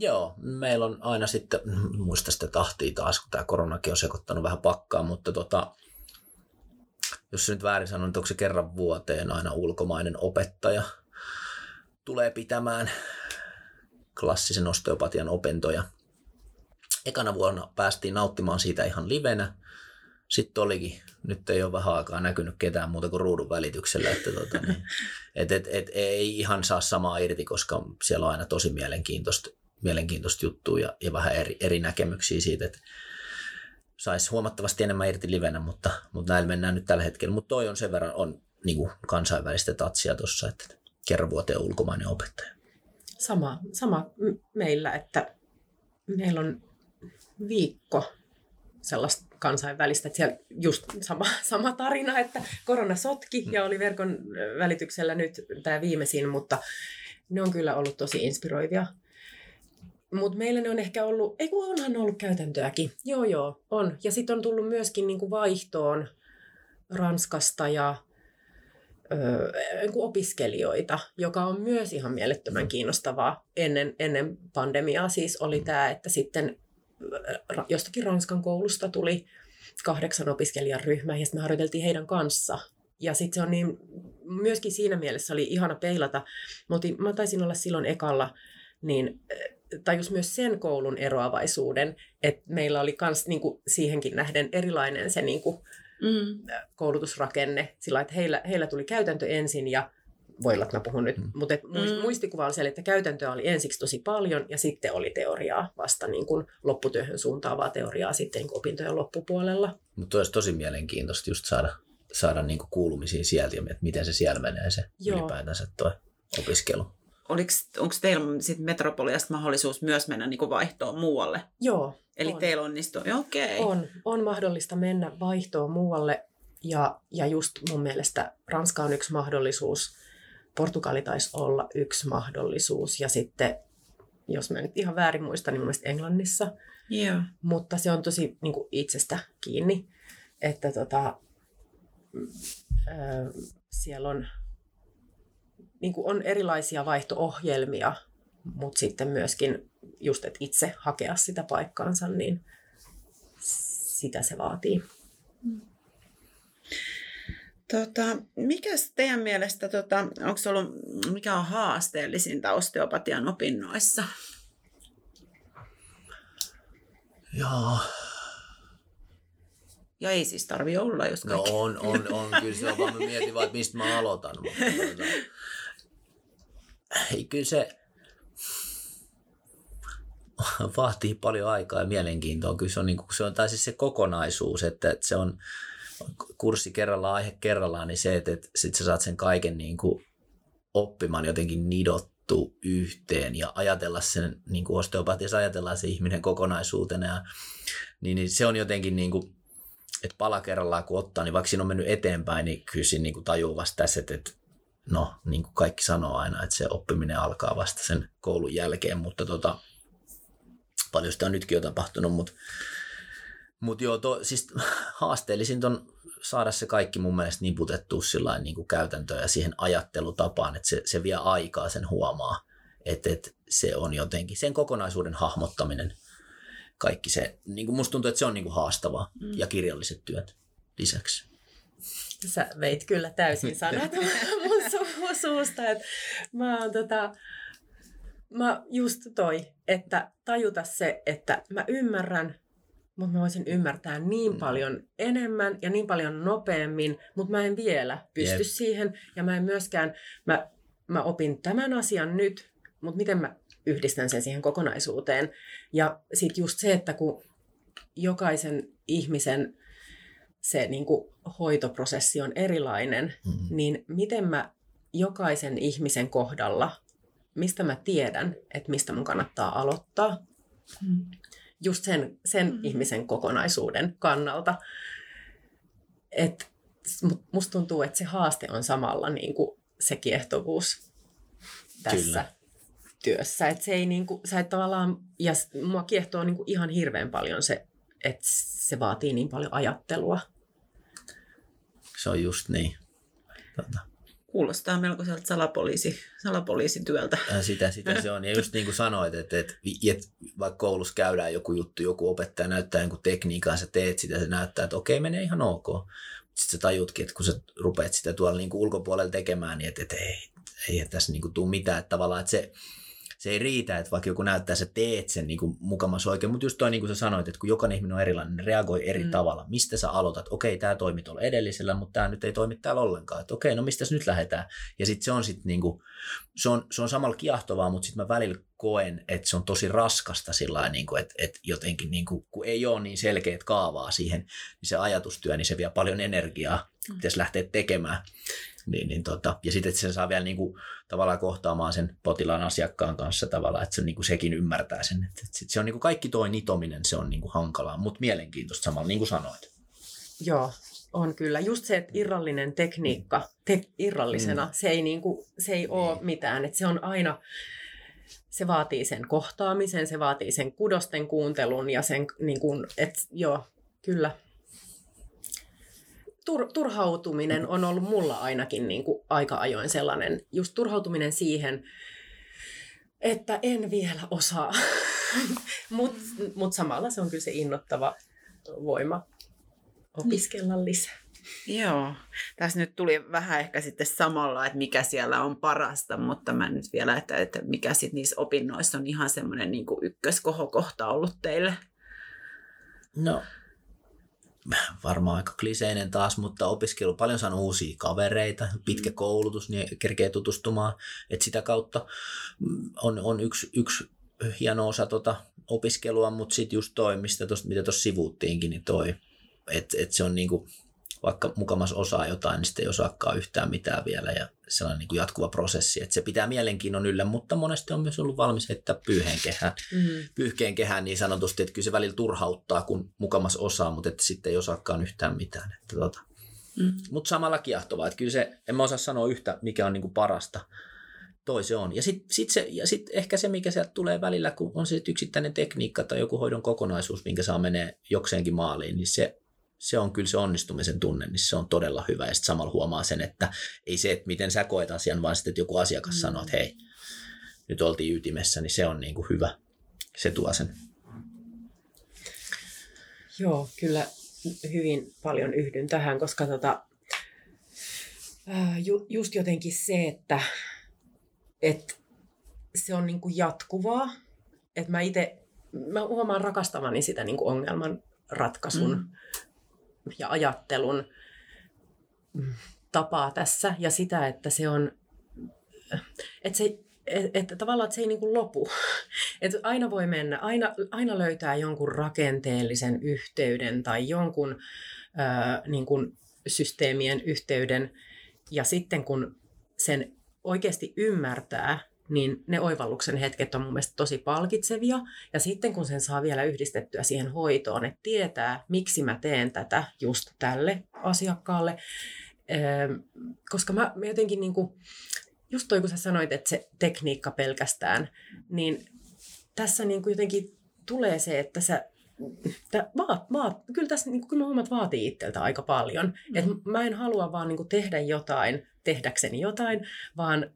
joo, meillä on aina sitten, muista sitä tahtia taas, kun tämä koronakin on sekoittanut vähän pakkaa, mutta tota, jos se nyt väärin sanon, niin onko se kerran vuoteen aina ulkomainen opettaja tulee pitämään klassisen osteopatian opintoja ekana vuonna päästiin nauttimaan siitä ihan livenä. Sitten olikin, nyt ei ole vähän aikaa näkynyt ketään muuta kuin ruudun välityksellä. Että tota, niin, et, et, et, ei ihan saa samaa irti, koska siellä on aina tosi mielenkiintoista, mielenkiintoista juttua ja, ja vähän eri, eri näkemyksiä siitä, että saisi huomattavasti enemmän irti livenä, mutta, mutta näillä mennään nyt tällä hetkellä. Mutta toi on sen verran on niin kuin kansainvälistä tatsia tuossa, että kerran vuoteen ulkomainen opettaja. Sama, sama meillä, että meillä on viikko sellaista kansainvälistä, että siellä just sama, sama tarina, että korona sotki ja oli verkon välityksellä nyt tämä viimeisin, mutta ne on kyllä ollut tosi inspiroivia. Mutta meillä ne on ehkä ollut, ei kun onhan ollut käytäntöäkin. Joo, joo, on. Ja sitten on tullut myöskin niinku vaihtoon Ranskasta ja ö, niinku opiskelijoita, joka on myös ihan mielettömän kiinnostavaa. Ennen, ennen pandemiaa siis oli tämä, että sitten jostakin Ranskan koulusta tuli kahdeksan opiskelijan ryhmä ja sitten me harjoiteltiin heidän kanssa. Ja sitten se on niin, myöskin siinä mielessä oli ihana peilata. Mutta mä taisin olla silloin ekalla, niin tajus myös sen koulun eroavaisuuden, että meillä oli myös niinku siihenkin nähden erilainen se niinku, mm. koulutusrakenne. Sillä että heillä, heillä tuli käytäntö ensin ja voi olla, että mä puhun nyt, mm. mutta mm. muistikuva oli se, että käytäntöä oli ensiksi tosi paljon ja sitten oli teoriaa vasta niin kuin lopputyöhön suuntaavaa teoriaa sitten niin kuin opintojen loppupuolella. Mutta olisi tosi mielenkiintoista just saada, saada niin kuin kuulumisia sieltä, että miten se siellä menee se Joo. ylipäätänsä tuo opiskelu. Onko teillä sit Metropoliasta mahdollisuus myös mennä niin kuin vaihtoon muualle? Joo. Eli on. teillä onnistuu, okei. Okay. On, on mahdollista mennä vaihtoon muualle ja, ja just mun mielestä Ranska on yksi mahdollisuus Portugali taisi olla yksi mahdollisuus ja sitten, jos mä nyt ihan väärin muistan, niin mun mielestä Englannissa. Yeah. Mutta se on tosi niin kuin itsestä kiinni, että tota, äh, siellä on, niin kuin on erilaisia vaihto-ohjelmia, mutta sitten myöskin just, että itse hakea sitä paikkaansa, niin sitä se vaatii. Mm. Tota, mikä teidän mielestä, tota, onko ollut, mikä on haasteellisinta osteopatian opinnoissa? Joo. Ja ei siis tarvi olla, jos No on, on, on. Kyllä se on, vaan mä mietin vaan, että mistä mä aloitan. Mutta, tuota, ei, kyllä se vaatii paljon aikaa ja mielenkiintoa. Kyllä se on, niin kuin, se on tai siis se kokonaisuus, että, että se on, kurssi kerrallaan, aihe kerrallaan, niin se, että, että sit sä saat sen kaiken niin kuin oppimaan jotenkin nidottu yhteen ja ajatella sen, niin kuin osteopatiassa ajatellaan se ihminen kokonaisuutena, ja, niin, niin se on jotenkin niin kuin, että pala kerrallaan kun ottaa, niin vaikka siinä on mennyt eteenpäin, niin kyllä siinä niin tajuu vasta tässä, että, että no, niin kuin kaikki sanoo aina, että se oppiminen alkaa vasta sen koulun jälkeen, mutta tota, paljon sitä on nytkin jo tapahtunut, mutta mutta joo, to, siis haasteellisin on saada se kaikki mun mielestä niputettua sillä niin kuin käytäntöön ja siihen ajattelutapaan, että se, se vie aikaa sen huomaa. Että, että se on jotenkin sen kokonaisuuden hahmottaminen kaikki se, niin kuin musta tuntuu, että se on niin kuin haastavaa mm. ja kirjalliset työt lisäksi. Sä veit kyllä täysin sanat mun su- suusta, että mä oon tota, mä just toi, että tajuta se, että mä ymmärrän, mutta mä voisin ymmärtää niin mm. paljon enemmän ja niin paljon nopeammin, mutta mä en vielä pysty yep. siihen. Ja mä en myöskään, mä, mä opin tämän asian nyt, mutta miten mä yhdistän sen siihen kokonaisuuteen. Ja sitten just se, että kun jokaisen ihmisen se niin kuin hoitoprosessi on erilainen, mm-hmm. niin miten mä jokaisen ihmisen kohdalla, mistä mä tiedän, että mistä mun kannattaa aloittaa, mm-hmm. Just sen, sen mm-hmm. ihmisen kokonaisuuden kannalta. Et musta tuntuu, että se haaste on samalla niin kuin se kiehtovuus tässä. Kyllä työssä. Että se ei niinku, sä et tavallaan, ja mua kiehtoo niinku ihan hirveän paljon se, että se vaatii niin paljon ajattelua. Se on just niin. Tota. Kuulostaa melkoiselta salapoliisi, salapoliisityöltä. Ja sitä, sitä se on. Ja just niin kuin sanoit, että, että, että vaikka koulussa käydään joku juttu, joku opettaja näyttää jonkun tekniikan, sä teet sitä, se näyttää, että okei, menee ihan ok. Sitten sä tajutkin, että kun sä rupeat sitä tuolla niin kuin ulkopuolella tekemään, niin että, että ei, ei tässä niin kuin tule mitään. Että tavallaan, että se, se ei riitä, että vaikka joku näyttää, että sä teet sen niin kuin mukamas oikein, mutta just toi niin kuin sä sanoit, että kun jokainen ihminen on erilainen, niin reagoi eri mm. tavalla. Mistä sä aloitat? Okei, tämä toimi tuolla edellisellä, mutta tämä nyt ei toimi täällä ollenkaan. Että okei, no mistä nyt lähdetään? Ja sitten se on sitten niin kuin, se on, se on samalla kiahtovaa, mutta sitten mä välillä koen, että se on tosi raskasta sillä niin kuin, että, että jotenkin niin kuin, kun ei ole niin selkeät kaavaa siihen, niin se ajatustyö, niin se vie paljon energiaa. Pitäisi lähteä tekemään. Niin, niin tota, ja sitten, että se saa vielä niin kuin, tavallaan kohtaamaan sen potilaan asiakkaan kanssa tavallaan, että se niin kuin sekin ymmärtää sen. Että, että se on niin kuin kaikki toi nitominen, se on niin kuin hankalaa, mutta mielenkiintoista samalla, niin kuin sanoit. Joo, on kyllä. Just se, että irrallinen tekniikka, te- irrallisena, mm. se ei, niin kuin, se ei ole niin. mitään. Että se on aina, se vaatii sen kohtaamisen, se vaatii sen kudosten kuuntelun ja sen, niin kuin, että joo, kyllä tur, turhautuminen on ollut mulla ainakin niin kuin aika ajoin sellainen, just turhautuminen siihen, että en vielä osaa. Mutta mut samalla se on kyllä se innottava voima opiskella lisää. Joo, tässä nyt tuli vähän ehkä sitten samalla, että mikä siellä on parasta, mutta mä nyt vielä, että, että mikä sitten niissä opinnoissa on ihan semmoinen niin ykköskohokohta ollut teille. No, varmaan aika kliseinen taas, mutta opiskelu paljon saanut uusia kavereita, pitkä mm. koulutus, niin kerkee tutustumaan, että sitä kautta on, on yksi, yksi hieno osa tota opiskelua, mutta sitten just toi, mistä tosta, mitä tuossa sivuuttiinkin, niin toi, että et se on niinku, vaikka mukamas osaa jotain, niin sitten ei osaakaan yhtään mitään vielä ja sellainen niin kuin jatkuva prosessi, että se pitää mielenkiinnon yllä, mutta monesti on myös ollut valmis heittää pyyheen kehään, mm. pyyhkeen kehään niin sanotusti, että kyllä se välillä turhauttaa, kun mukamas osaa, mutta että sitten ei osaakaan yhtään mitään. Että tota. mm. Mutta samalla kiehtovaa, että kyllä se, en mä osaa sanoa yhtä, mikä on niin kuin parasta, toi se on. Ja sitten sit se, ja sit ehkä se, mikä sieltä tulee välillä, kun on se yksittäinen tekniikka tai joku hoidon kokonaisuus, minkä saa menee jokseenkin maaliin, niin se se on kyllä se onnistumisen tunne, niin se on todella hyvä. Ja sitten samalla huomaa sen, että ei se, että miten sä koet asian, vaan sitten, että joku asiakas mm. sanoo, että hei, nyt oltiin ytimessä, niin se on niin kuin hyvä. Se tuo sen. Joo, kyllä hyvin paljon yhdyn tähän, koska tota, ju, just jotenkin se, että, että se on niin kuin jatkuvaa. Että mä itse, mä huomaan rakastavani sitä niin kuin ongelman ratkaisun mm ja ajattelun tapaa tässä ja sitä, että se on, että se että tavallaan että se ei niin kuin lopu. Että aina voi mennä, aina, aina löytää jonkun rakenteellisen yhteyden tai jonkun ää, niin kuin systeemien yhteyden. Ja sitten kun sen oikeasti ymmärtää, niin ne oivalluksen hetket on mun mielestä tosi palkitsevia. Ja sitten kun sen saa vielä yhdistettyä siihen hoitoon, että tietää, miksi mä teen tätä just tälle asiakkaalle. Öö, koska mä, mä jotenkin niin kuin, just toi kun sä sanoit, että se tekniikka pelkästään, niin tässä niin kuin jotenkin tulee se, että sä tää, vaat, vaat, kyllä tässä niin kyllä huomaat vaatii itseltä aika paljon. Mm. Et mä en halua vaan niin tehdä jotain tehdäkseni jotain, vaan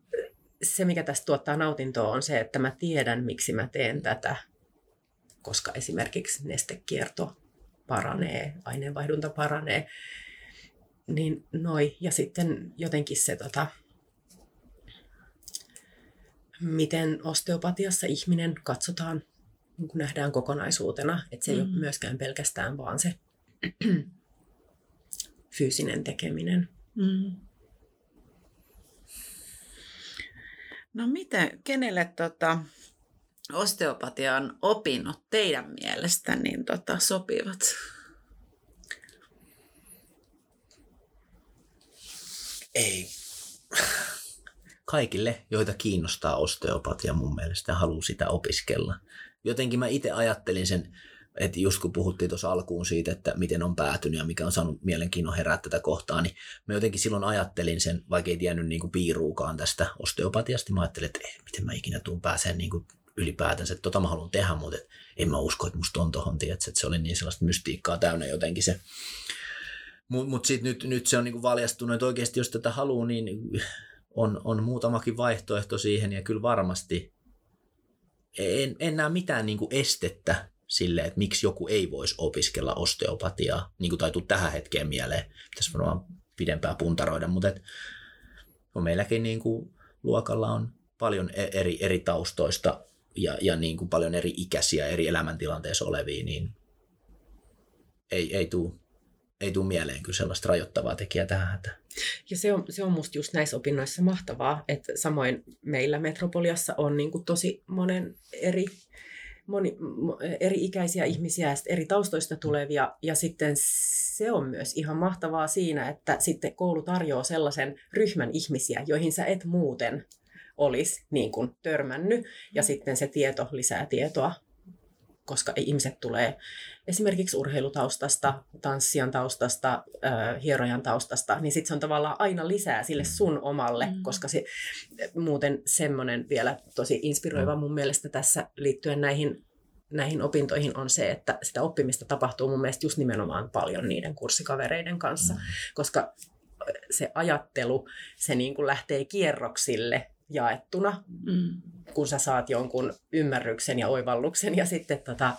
se, mikä tästä tuottaa nautintoa, on se, että mä tiedän, miksi mä teen tätä, koska esimerkiksi nestekierto paranee, aineenvaihdunta paranee. Niin noi, ja sitten jotenkin se, tota, miten osteopatiassa ihminen katsotaan, kun nähdään kokonaisuutena, että se ei mm. ole myöskään pelkästään vaan se fyysinen tekeminen. Mm. No miten, kenelle tota, osteopatian opinnot teidän mielestä niin tota, sopivat? Ei. Kaikille, joita kiinnostaa osteopatia mun mielestä ja haluaa sitä opiskella. Jotenkin mä itse ajattelin sen, että just kun puhuttiin tuossa alkuun siitä, että miten on päätynyt ja mikä on saanut mielenkiinnon herää tätä kohtaa, niin mä jotenkin silloin ajattelin sen, vaikka ei tiennyt niin kuin piiruukaan tästä osteopatiasta, mä ajattelin, että ei, miten mä ikinä tuun pääseen niin kuin ylipäätänsä, että tota mä haluan tehdä, mutta et en mä usko, että musta on tohon, tiedätkö, että se oli niin sellaista mystiikkaa täynnä jotenkin se. Mutta mut sitten nyt, nyt se on niinku valjastunut, että oikeasti jos tätä haluaa, niin on, on muutamakin vaihtoehto siihen ja kyllä varmasti en, en näe mitään niinku estettä sille, että miksi joku ei voisi opiskella osteopatiaa, niin kuin taituu tähän hetkeen mieleen. Pitäisi varmaan pidempää puntaroida, mutta et on meilläkin niin kuin luokalla on paljon e- eri, eri taustoista ja, ja niin kuin paljon eri ikäisiä eri elämäntilanteissa olevia, niin ei, ei tule ei tule mieleen kyllä sellaista rajoittavaa tekijää tähän Ja se on, se on musta just näissä opinnoissa mahtavaa, että samoin meillä Metropoliassa on niin kuin tosi monen eri moni, eri ikäisiä ihmisiä, eri taustoista tulevia, ja sitten se on myös ihan mahtavaa siinä, että sitten koulu tarjoaa sellaisen ryhmän ihmisiä, joihin sä et muuten olisi niin kuin törmännyt, ja sitten se tieto lisää tietoa, koska ihmiset tulee esimerkiksi urheilutaustasta, tanssijan taustasta, hierojan taustasta, niin sitten se on tavallaan aina lisää sille sun omalle, mm. koska se, muuten semmoinen vielä tosi inspiroiva mm. mun mielestä tässä liittyen näihin näihin opintoihin on se, että sitä oppimista tapahtuu mun mielestä just nimenomaan paljon niiden kurssikavereiden kanssa, mm. koska se ajattelu, se niin kuin lähtee kierroksille jaettuna, mm. kun sä saat jonkun ymmärryksen ja oivalluksen ja sitten tota,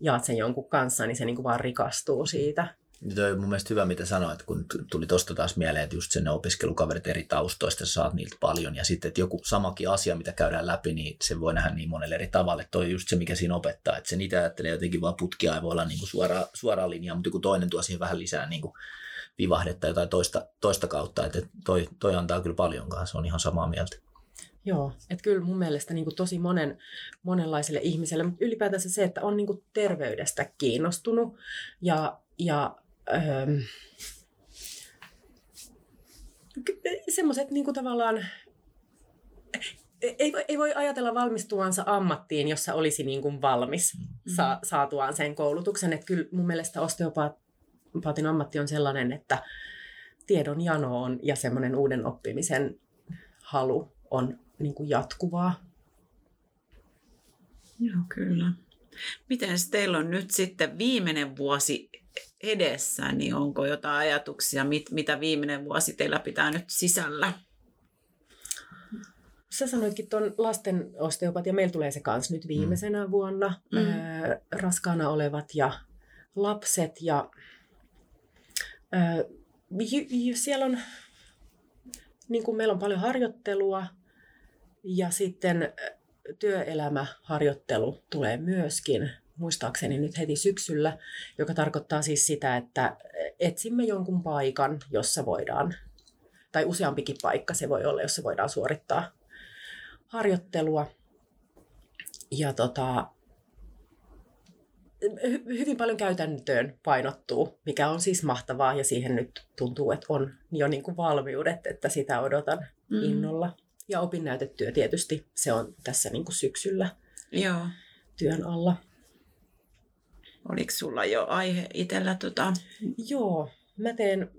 jaat sen jonkun kanssa, niin se niin kuin vaan rikastuu siitä. Nyt on mun mielestä hyvä, mitä sanoit, kun tuli tuosta taas mieleen, että just sen opiskelukaverit eri taustoista, saat niiltä paljon. Ja sitten, että joku samakin asia, mitä käydään läpi, niin se voi nähdä niin monelle eri tavalle. Toi on just se, mikä siinä opettaa. Että se niitä ajattelee jotenkin vaan putkia, ei voi olla niin kuin suora, suoraan linjaa, mutta joku toinen tuo siihen vähän lisää niin kuin vivahdetta jotain toista, toista kautta. Että toi, toi antaa kyllä paljon kanssa, on ihan samaa mieltä. Joo, että kyllä mun mielestä niin kuin tosi monen, monenlaiselle ihmiselle, mutta ylipäätänsä se, että on niin kuin terveydestä kiinnostunut ja, ja öö, semmoiset niin kuin tavallaan ei, ei voi ajatella valmistuvansa ammattiin, jossa olisi niin kuin valmis mm-hmm. sa, saatuaan sen koulutuksen. Että kyllä mun mielestä osteopaatin ammatti on sellainen, että tiedon jano on ja semmoinen uuden oppimisen halu on niin kuin jatkuvaa. Joo, kyllä. Miten teillä on nyt sitten viimeinen vuosi edessä, niin onko jotain ajatuksia, mit, mitä viimeinen vuosi teillä pitää nyt sisällä? Sä sanoitkin tuon lasten osteopatia, meillä tulee se kanssa nyt viimeisenä mm. vuonna, mm. Ää, raskaana olevat ja lapset ja ää, j- j- siellä on, niin kuin meillä on paljon harjoittelua ja sitten työelämäharjoittelu tulee myöskin muistaakseni nyt heti syksyllä, joka tarkoittaa siis sitä, että etsimme jonkun paikan, jossa voidaan, tai useampikin paikka se voi olla, jossa voidaan suorittaa harjoittelua. Ja tota, hyvin paljon käytäntöön painottuu, mikä on siis mahtavaa ja siihen nyt tuntuu, että on jo niin kuin valmiudet, että sitä odotan mm. innolla. Ja opinnäytetyö tietysti, se on tässä niin kuin syksyllä Joo. työn alla. Oliko sulla jo aihe itsellä? Tota? Joo, mä teen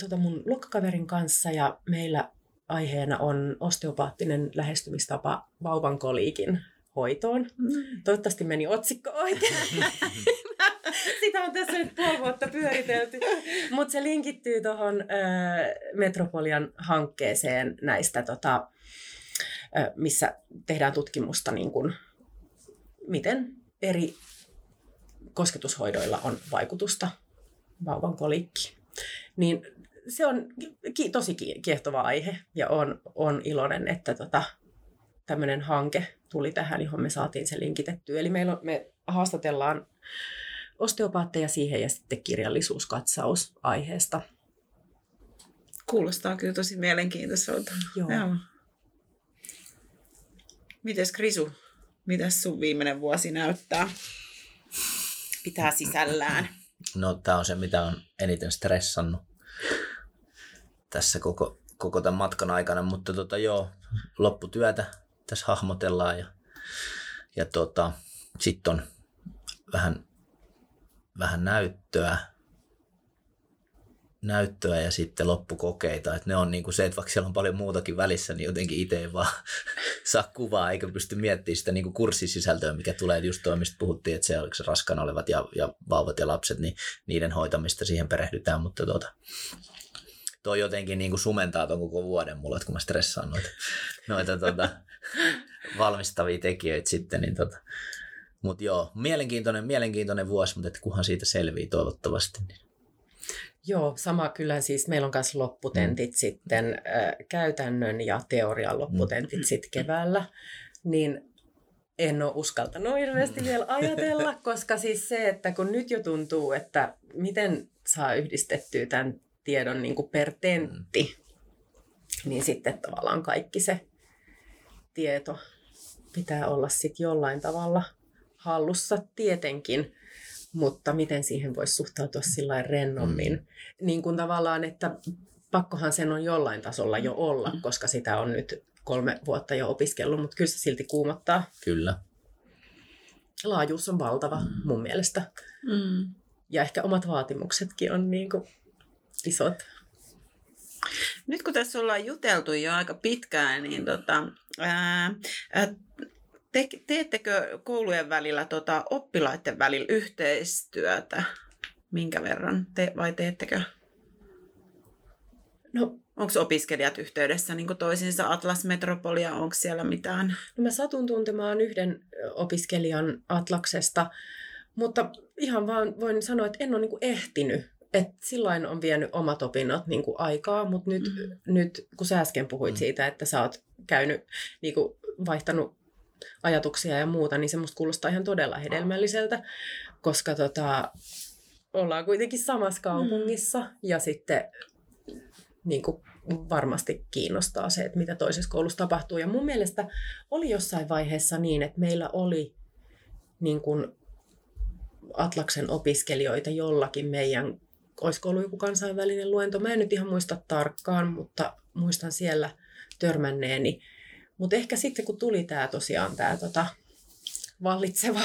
tota mun luokkakaverin kanssa ja meillä aiheena on osteopaattinen lähestymistapa vauvan koliikin hoitoon. Mm. Toivottavasti meni otsikko oikein. Sitä on tässä nyt puoli vuotta pyöritelty. Mutta se linkittyy tuohon Metropolian hankkeeseen näistä, tota, ö, missä tehdään tutkimusta, niin kun, miten eri kosketushoidoilla on vaikutusta vauvan kolikki. Niin se on ki- tosi kiehtova aihe ja on, on iloinen, että tota, tämmöinen hanke tuli tähän, johon me saatiin se linkitettyä. Eli meillä on, me haastatellaan osteopaatteja siihen ja sitten kirjallisuuskatsaus aiheesta. Kuulostaa kyllä tosi mielenkiintoiselta. Joo. Joo. Mites Krisu, mitäs sun viimeinen vuosi näyttää? Pitää sisällään. No tämä on se, mitä on eniten stressannut tässä koko, koko tämän matkan aikana, mutta tota, joo, lopputyötä tässä hahmotellaan ja, ja tota, sitten on vähän, vähän näyttöä, näyttöä ja sitten loppukokeita. Et ne on niinku se, että vaikka siellä on paljon muutakin välissä, niin jotenkin itse ei vaan saa kuvaa eikä pysty miettimään sitä niinku kurssisisältöä, mikä tulee just tuo, mistä puhuttiin, että se oliko se raskaana olevat ja, ja vauvat ja lapset, niin niiden hoitamista siihen perehdytään, mutta tota, toi jotenkin niinku sumentaa ton koko vuoden mulle, että kun mä stressaan noita, noita tota, valmistavia tekijöitä sitten, niin tota, mutta joo, mielenkiintoinen, mielenkiintoinen vuosi, mutta että kunhan siitä selvii toivottavasti. Niin. Joo, sama kyllä siis. Meillä on myös lopputentit mm. sitten äh, käytännön ja teorian lopputentit mm. sitten keväällä. Niin en ole uskaltanut hirveästi mm. vielä ajatella, koska siis se, että kun nyt jo tuntuu, että miten saa yhdistettyä tämän tiedon niin kuin per tentti, mm. niin sitten tavallaan kaikki se tieto pitää olla sitten jollain tavalla hallussa tietenkin, mutta miten siihen voisi suhtautua sillä rennommin. Mm. Niin kuin tavallaan, että pakkohan sen on jollain tasolla jo olla, mm. koska sitä on nyt kolme vuotta jo opiskellut, mutta kyllä se silti kuumottaa. Kyllä. Laajuus on valtava mm. mun mielestä. Mm. Ja ehkä omat vaatimuksetkin on niin kuin isot. Nyt kun tässä ollaan juteltu jo aika pitkään, niin tota, ää, ää, te, teettekö koulujen välillä tota, oppilaiden välillä yhteistyötä? Minkä verran? Te, vai teettekö? No, Onko opiskelijat yhteydessä niin toisiinsa Atlas Metropolia? Onko siellä mitään? No mä satun tuntemaan yhden opiskelijan Atlaksesta, mutta ihan vaan voin sanoa, että en ole niin ehtinyt että silloin on vienyt omat opinnot niin kuin aikaa, mutta nyt, mm. nyt kun sä äsken puhuit mm. siitä, että sä oot käynyt, niin kuin vaihtanut ajatuksia ja muuta, niin se musta kuulostaa ihan todella hedelmälliseltä, koska tota, ollaan kuitenkin samassa kaupungissa mm. ja sitten niin kuin varmasti kiinnostaa se, että mitä toisessa koulussa tapahtuu. Ja mun mielestä oli jossain vaiheessa niin, että meillä oli niin kuin Atlaksen opiskelijoita jollakin meidän olisiko ollut joku kansainvälinen luento. Mä en nyt ihan muista tarkkaan, mutta muistan siellä törmänneeni. Mutta ehkä sitten kun tuli tämä tosiaan tämä tota, vallitseva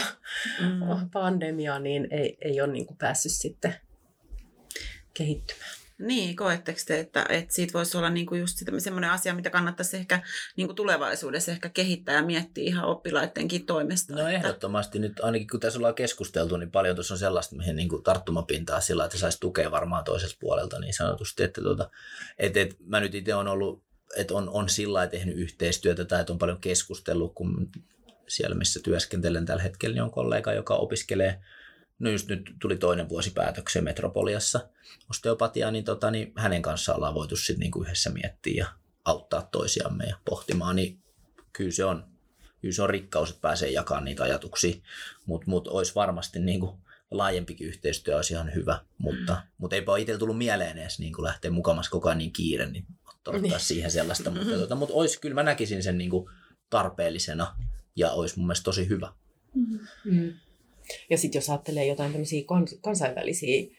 mm. pandemia, niin ei, ei ole niinku päässyt sitten kehittymään. Niin, koetteko te, että, että siitä voisi olla niinku just semmoinen asia, mitä kannattaisi ehkä niinku tulevaisuudessa ehkä kehittää ja miettiä ihan oppilaidenkin toimesta? No että... ehdottomasti nyt, ainakin kun tässä ollaan keskusteltu, niin paljon tuossa on sellaista, mihin niinku tarttumapintaa sillä, että saisi tukea varmaan toisesta puolelta niin sanotusti. Että, tuota, että, että mä nyt itse olen ollut, että on, on sillä tehnyt yhteistyötä tai että on paljon keskustellut, kun siellä missä työskentelen tällä hetkellä, niin on kollega, joka opiskelee. No just nyt tuli toinen vuosi päätökseen Metropoliassa osteopatiaa, niin, tota, niin hänen kanssaan ollaan voitu sitten niinku yhdessä miettiä ja auttaa toisiamme ja pohtimaan, niin kyllä se on, kyllä se on rikkaus, että pääsee jakamaan niitä ajatuksia, mutta mut olisi varmasti niinku laajempikin yhteistyö olisi ihan hyvä, mutta, mm. mutta eipä ole itsellä tullut mieleen edes niin lähteä mukamassa koko ajan niin kiire, niin ottaa niin. siihen sellaista, mutta, mm-hmm. tota, mutta olisi, kyllä mä näkisin sen niin kuin tarpeellisena ja olisi mun mielestä tosi hyvä. Mm-hmm. Mm. Ja sitten jos ajattelee jotain tämmöisiä kansainvälisiä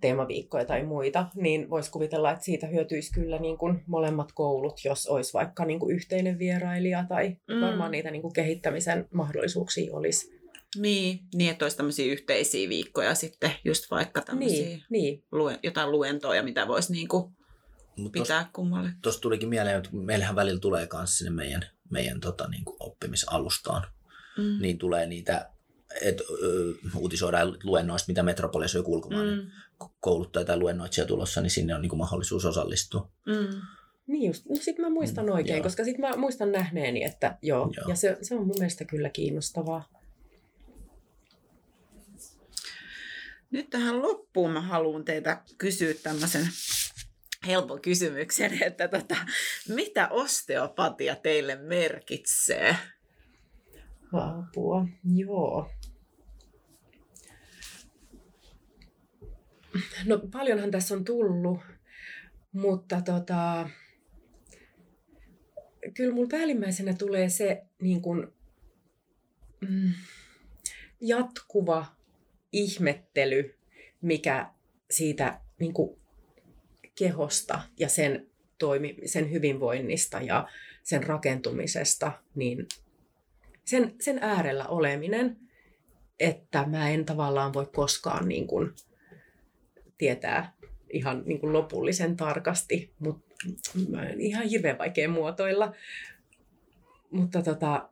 teemaviikkoja tai muita, niin voisi kuvitella, että siitä hyötyisi kyllä niin kuin molemmat koulut, jos olisi vaikka niin kuin yhteinen vierailija tai mm. varmaan niitä niin kuin kehittämisen mahdollisuuksia olisi. Niin, niin, että olisi tämmöisiä yhteisiä viikkoja sitten, just vaikka tämmöisiä niin, niin. Lue, jotain luentoja, mitä voisi niin kuin Mut pitää tos, kummalle. Tuossa tulikin mieleen, että meillähän välillä tulee myös sinne meidän, meidän tota, niin kuin oppimisalustaan, mm. niin tulee niitä et, ö, uutisoidaan luennoista, mitä Metropoliassa on ulkomainen mm. kouluttaja tai luennoitsija tulossa, niin sinne on niin kuin mahdollisuus osallistua. Mm. Niin just. No sit mä muistan mm, oikein, joo. koska sit mä muistan nähneeni, että joo. joo. Ja se, se on mun mielestä kyllä kiinnostavaa. Nyt tähän loppuun mä haluan teitä kysyä tämmöisen helpon kysymyksen, että tota, mitä osteopatia teille merkitsee? Apua, joo. No paljonhan tässä on tullut, mutta tota, kyllä mulla päällimmäisenä tulee se niin kun, mm, jatkuva ihmettely, mikä siitä niin kuin kehosta ja sen, toimi, sen hyvinvoinnista ja sen rakentumisesta, niin sen, sen äärellä oleminen, että mä en tavallaan voi koskaan niin kuin tietää ihan niin kuin lopullisen tarkasti, mutta ihan hirveän vaikea muotoilla. Mutta tota,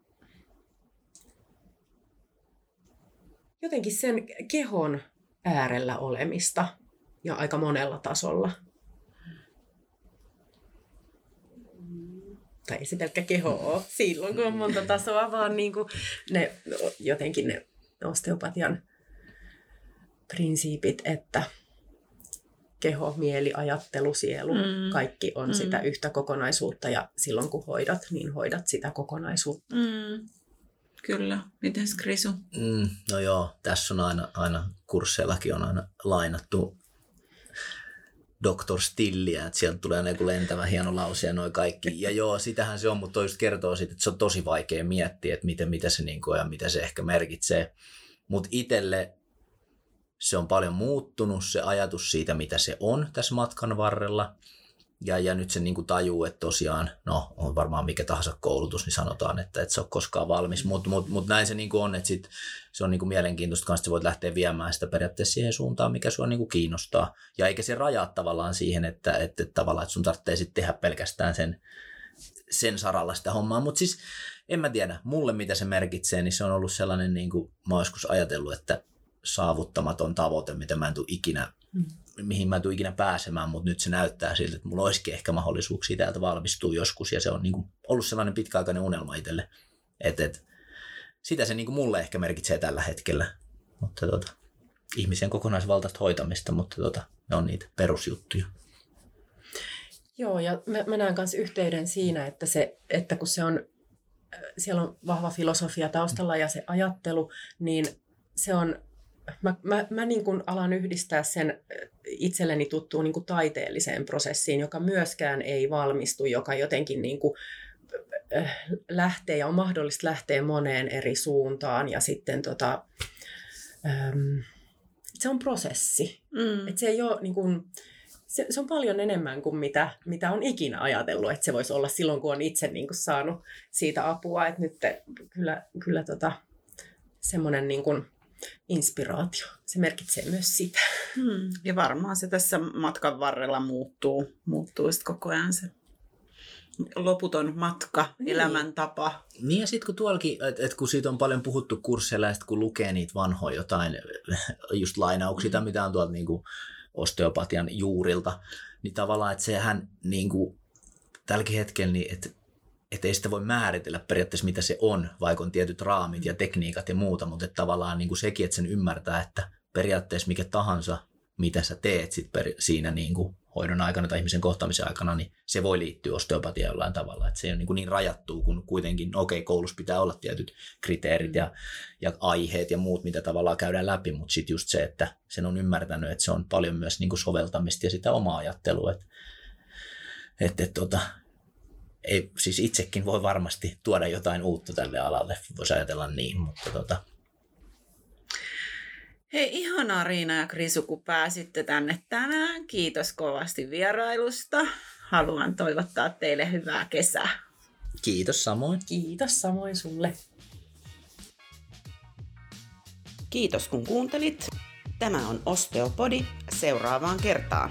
jotenkin sen kehon äärellä olemista ja aika monella tasolla. Tai ei se pelkkä keho ole silloin, kun on monta tasoa, vaan niin kuin ne, jotenkin ne osteopatian prinsiipit, että keho, mieli, ajattelu, sielu, mm. kaikki on mm. sitä yhtä kokonaisuutta ja silloin kun hoidat, niin hoidat sitä kokonaisuutta. Mm. Kyllä. Miten Krisu? Mm, no joo, tässä on aina, aina kursseillakin on aina lainattu Dr. Stilliä, että sieltä tulee joku lentävä hieno lause ja noin kaikki. Ja joo, sitähän se on, mutta just kertoo siitä, että se on tosi vaikea miettiä, että miten, mitä se niin ja mitä se ehkä merkitsee. Mutta itselle se on paljon muuttunut, se ajatus siitä, mitä se on tässä matkan varrella – ja, ja nyt se niin kuin tajuu, että tosiaan, no on varmaan mikä tahansa koulutus, niin sanotaan, että et se ole koskaan valmis, mutta mut, mut näin se niin kuin on, että sit se on niin kuin mielenkiintoista kanssa, että voit lähteä viemään sitä periaatteessa siihen suuntaan, mikä sua niin kuin kiinnostaa. Ja eikä se rajaa tavallaan siihen, että, että, että tavallaan että sun tarvitsee sitten tehdä pelkästään sen, sen saralla sitä hommaa, mutta siis en mä tiedä, mulle mitä se merkitsee, niin se on ollut sellainen, niin kuin mä oon joskus ajatellut, että saavuttamaton tavoite, mitä mä en tule ikinä mm mihin mä tule ikinä pääsemään, mutta nyt se näyttää siltä, että mulla olisikin ehkä mahdollisuuksia täältä valmistua joskus, ja se on niin kuin ollut sellainen pitkäaikainen unelma itselle. Et, et, sitä se niin kuin mulle ehkä merkitsee tällä hetkellä, mutta tota, ihmisen kokonaisvaltaista hoitamista, mutta tota, ne on niitä perusjuttuja. Joo, ja mä, mä näen myös yhteyden siinä, että, se, että kun se on, siellä on vahva filosofia taustalla ja se ajattelu, niin se on mä, mä, mä niin kuin alan yhdistää sen itselleni tuttuun niin kuin taiteelliseen prosessiin, joka myöskään ei valmistu, joka jotenkin niin kuin lähtee ja on mahdollista lähteä moneen eri suuntaan ja sitten tota, äm, se on prosessi. Mm. Et se ei ole niin kuin, se, se on paljon enemmän kuin mitä, mitä on ikinä ajatellut, että se voisi olla silloin, kun on itse niin kuin saanut siitä apua. Että nyt kyllä, kyllä tota, semmoinen niin kuin, inspiraatio. Se merkitsee myös sitä. Hmm. Ja varmaan se tässä matkan varrella muuttuu, muuttuu sitten koko ajan se loputon matka, niin. elämäntapa. Niin ja sitten kun tuollakin, että et kun siitä on paljon puhuttu kursseilla ja kun lukee niitä vanhoja jotain just lainauksia, mm. mitä on tuolta niinku osteopatian juurilta, niin tavallaan, että sehän niinku, tälläkin hetkellä, niin että että ei sitä voi määritellä periaatteessa, mitä se on, vaikka on tietyt raamit ja tekniikat ja muuta, mutta että tavallaan niin kuin sekin, että sen ymmärtää, että periaatteessa mikä tahansa, mitä sä teet sit per, siinä niin kuin hoidon aikana tai ihmisen kohtaamisen aikana, niin se voi liittyä osteopatiaan jollain tavalla. Että se on niin, kuin niin rajattu, kun kuitenkin, no okei, okay, koulussa pitää olla tietyt kriteerit ja, ja aiheet ja muut, mitä tavallaan käydään läpi, mutta sitten just se, että sen on ymmärtänyt, että se on paljon myös niin kuin soveltamista ja sitä omaa ajattelua, että, että, että tota, ei, siis itsekin voi varmasti tuoda jotain uutta tälle alalle, voisi ajatella niin, mutta tota. Hei, ihanaa Riina ja Krisu, kun pääsitte tänne tänään. Kiitos kovasti vierailusta. Haluan toivottaa teille hyvää kesää. Kiitos samoin. Kiitos samoin sulle. Kiitos kun kuuntelit. Tämä on Osteopodi. Seuraavaan kertaan.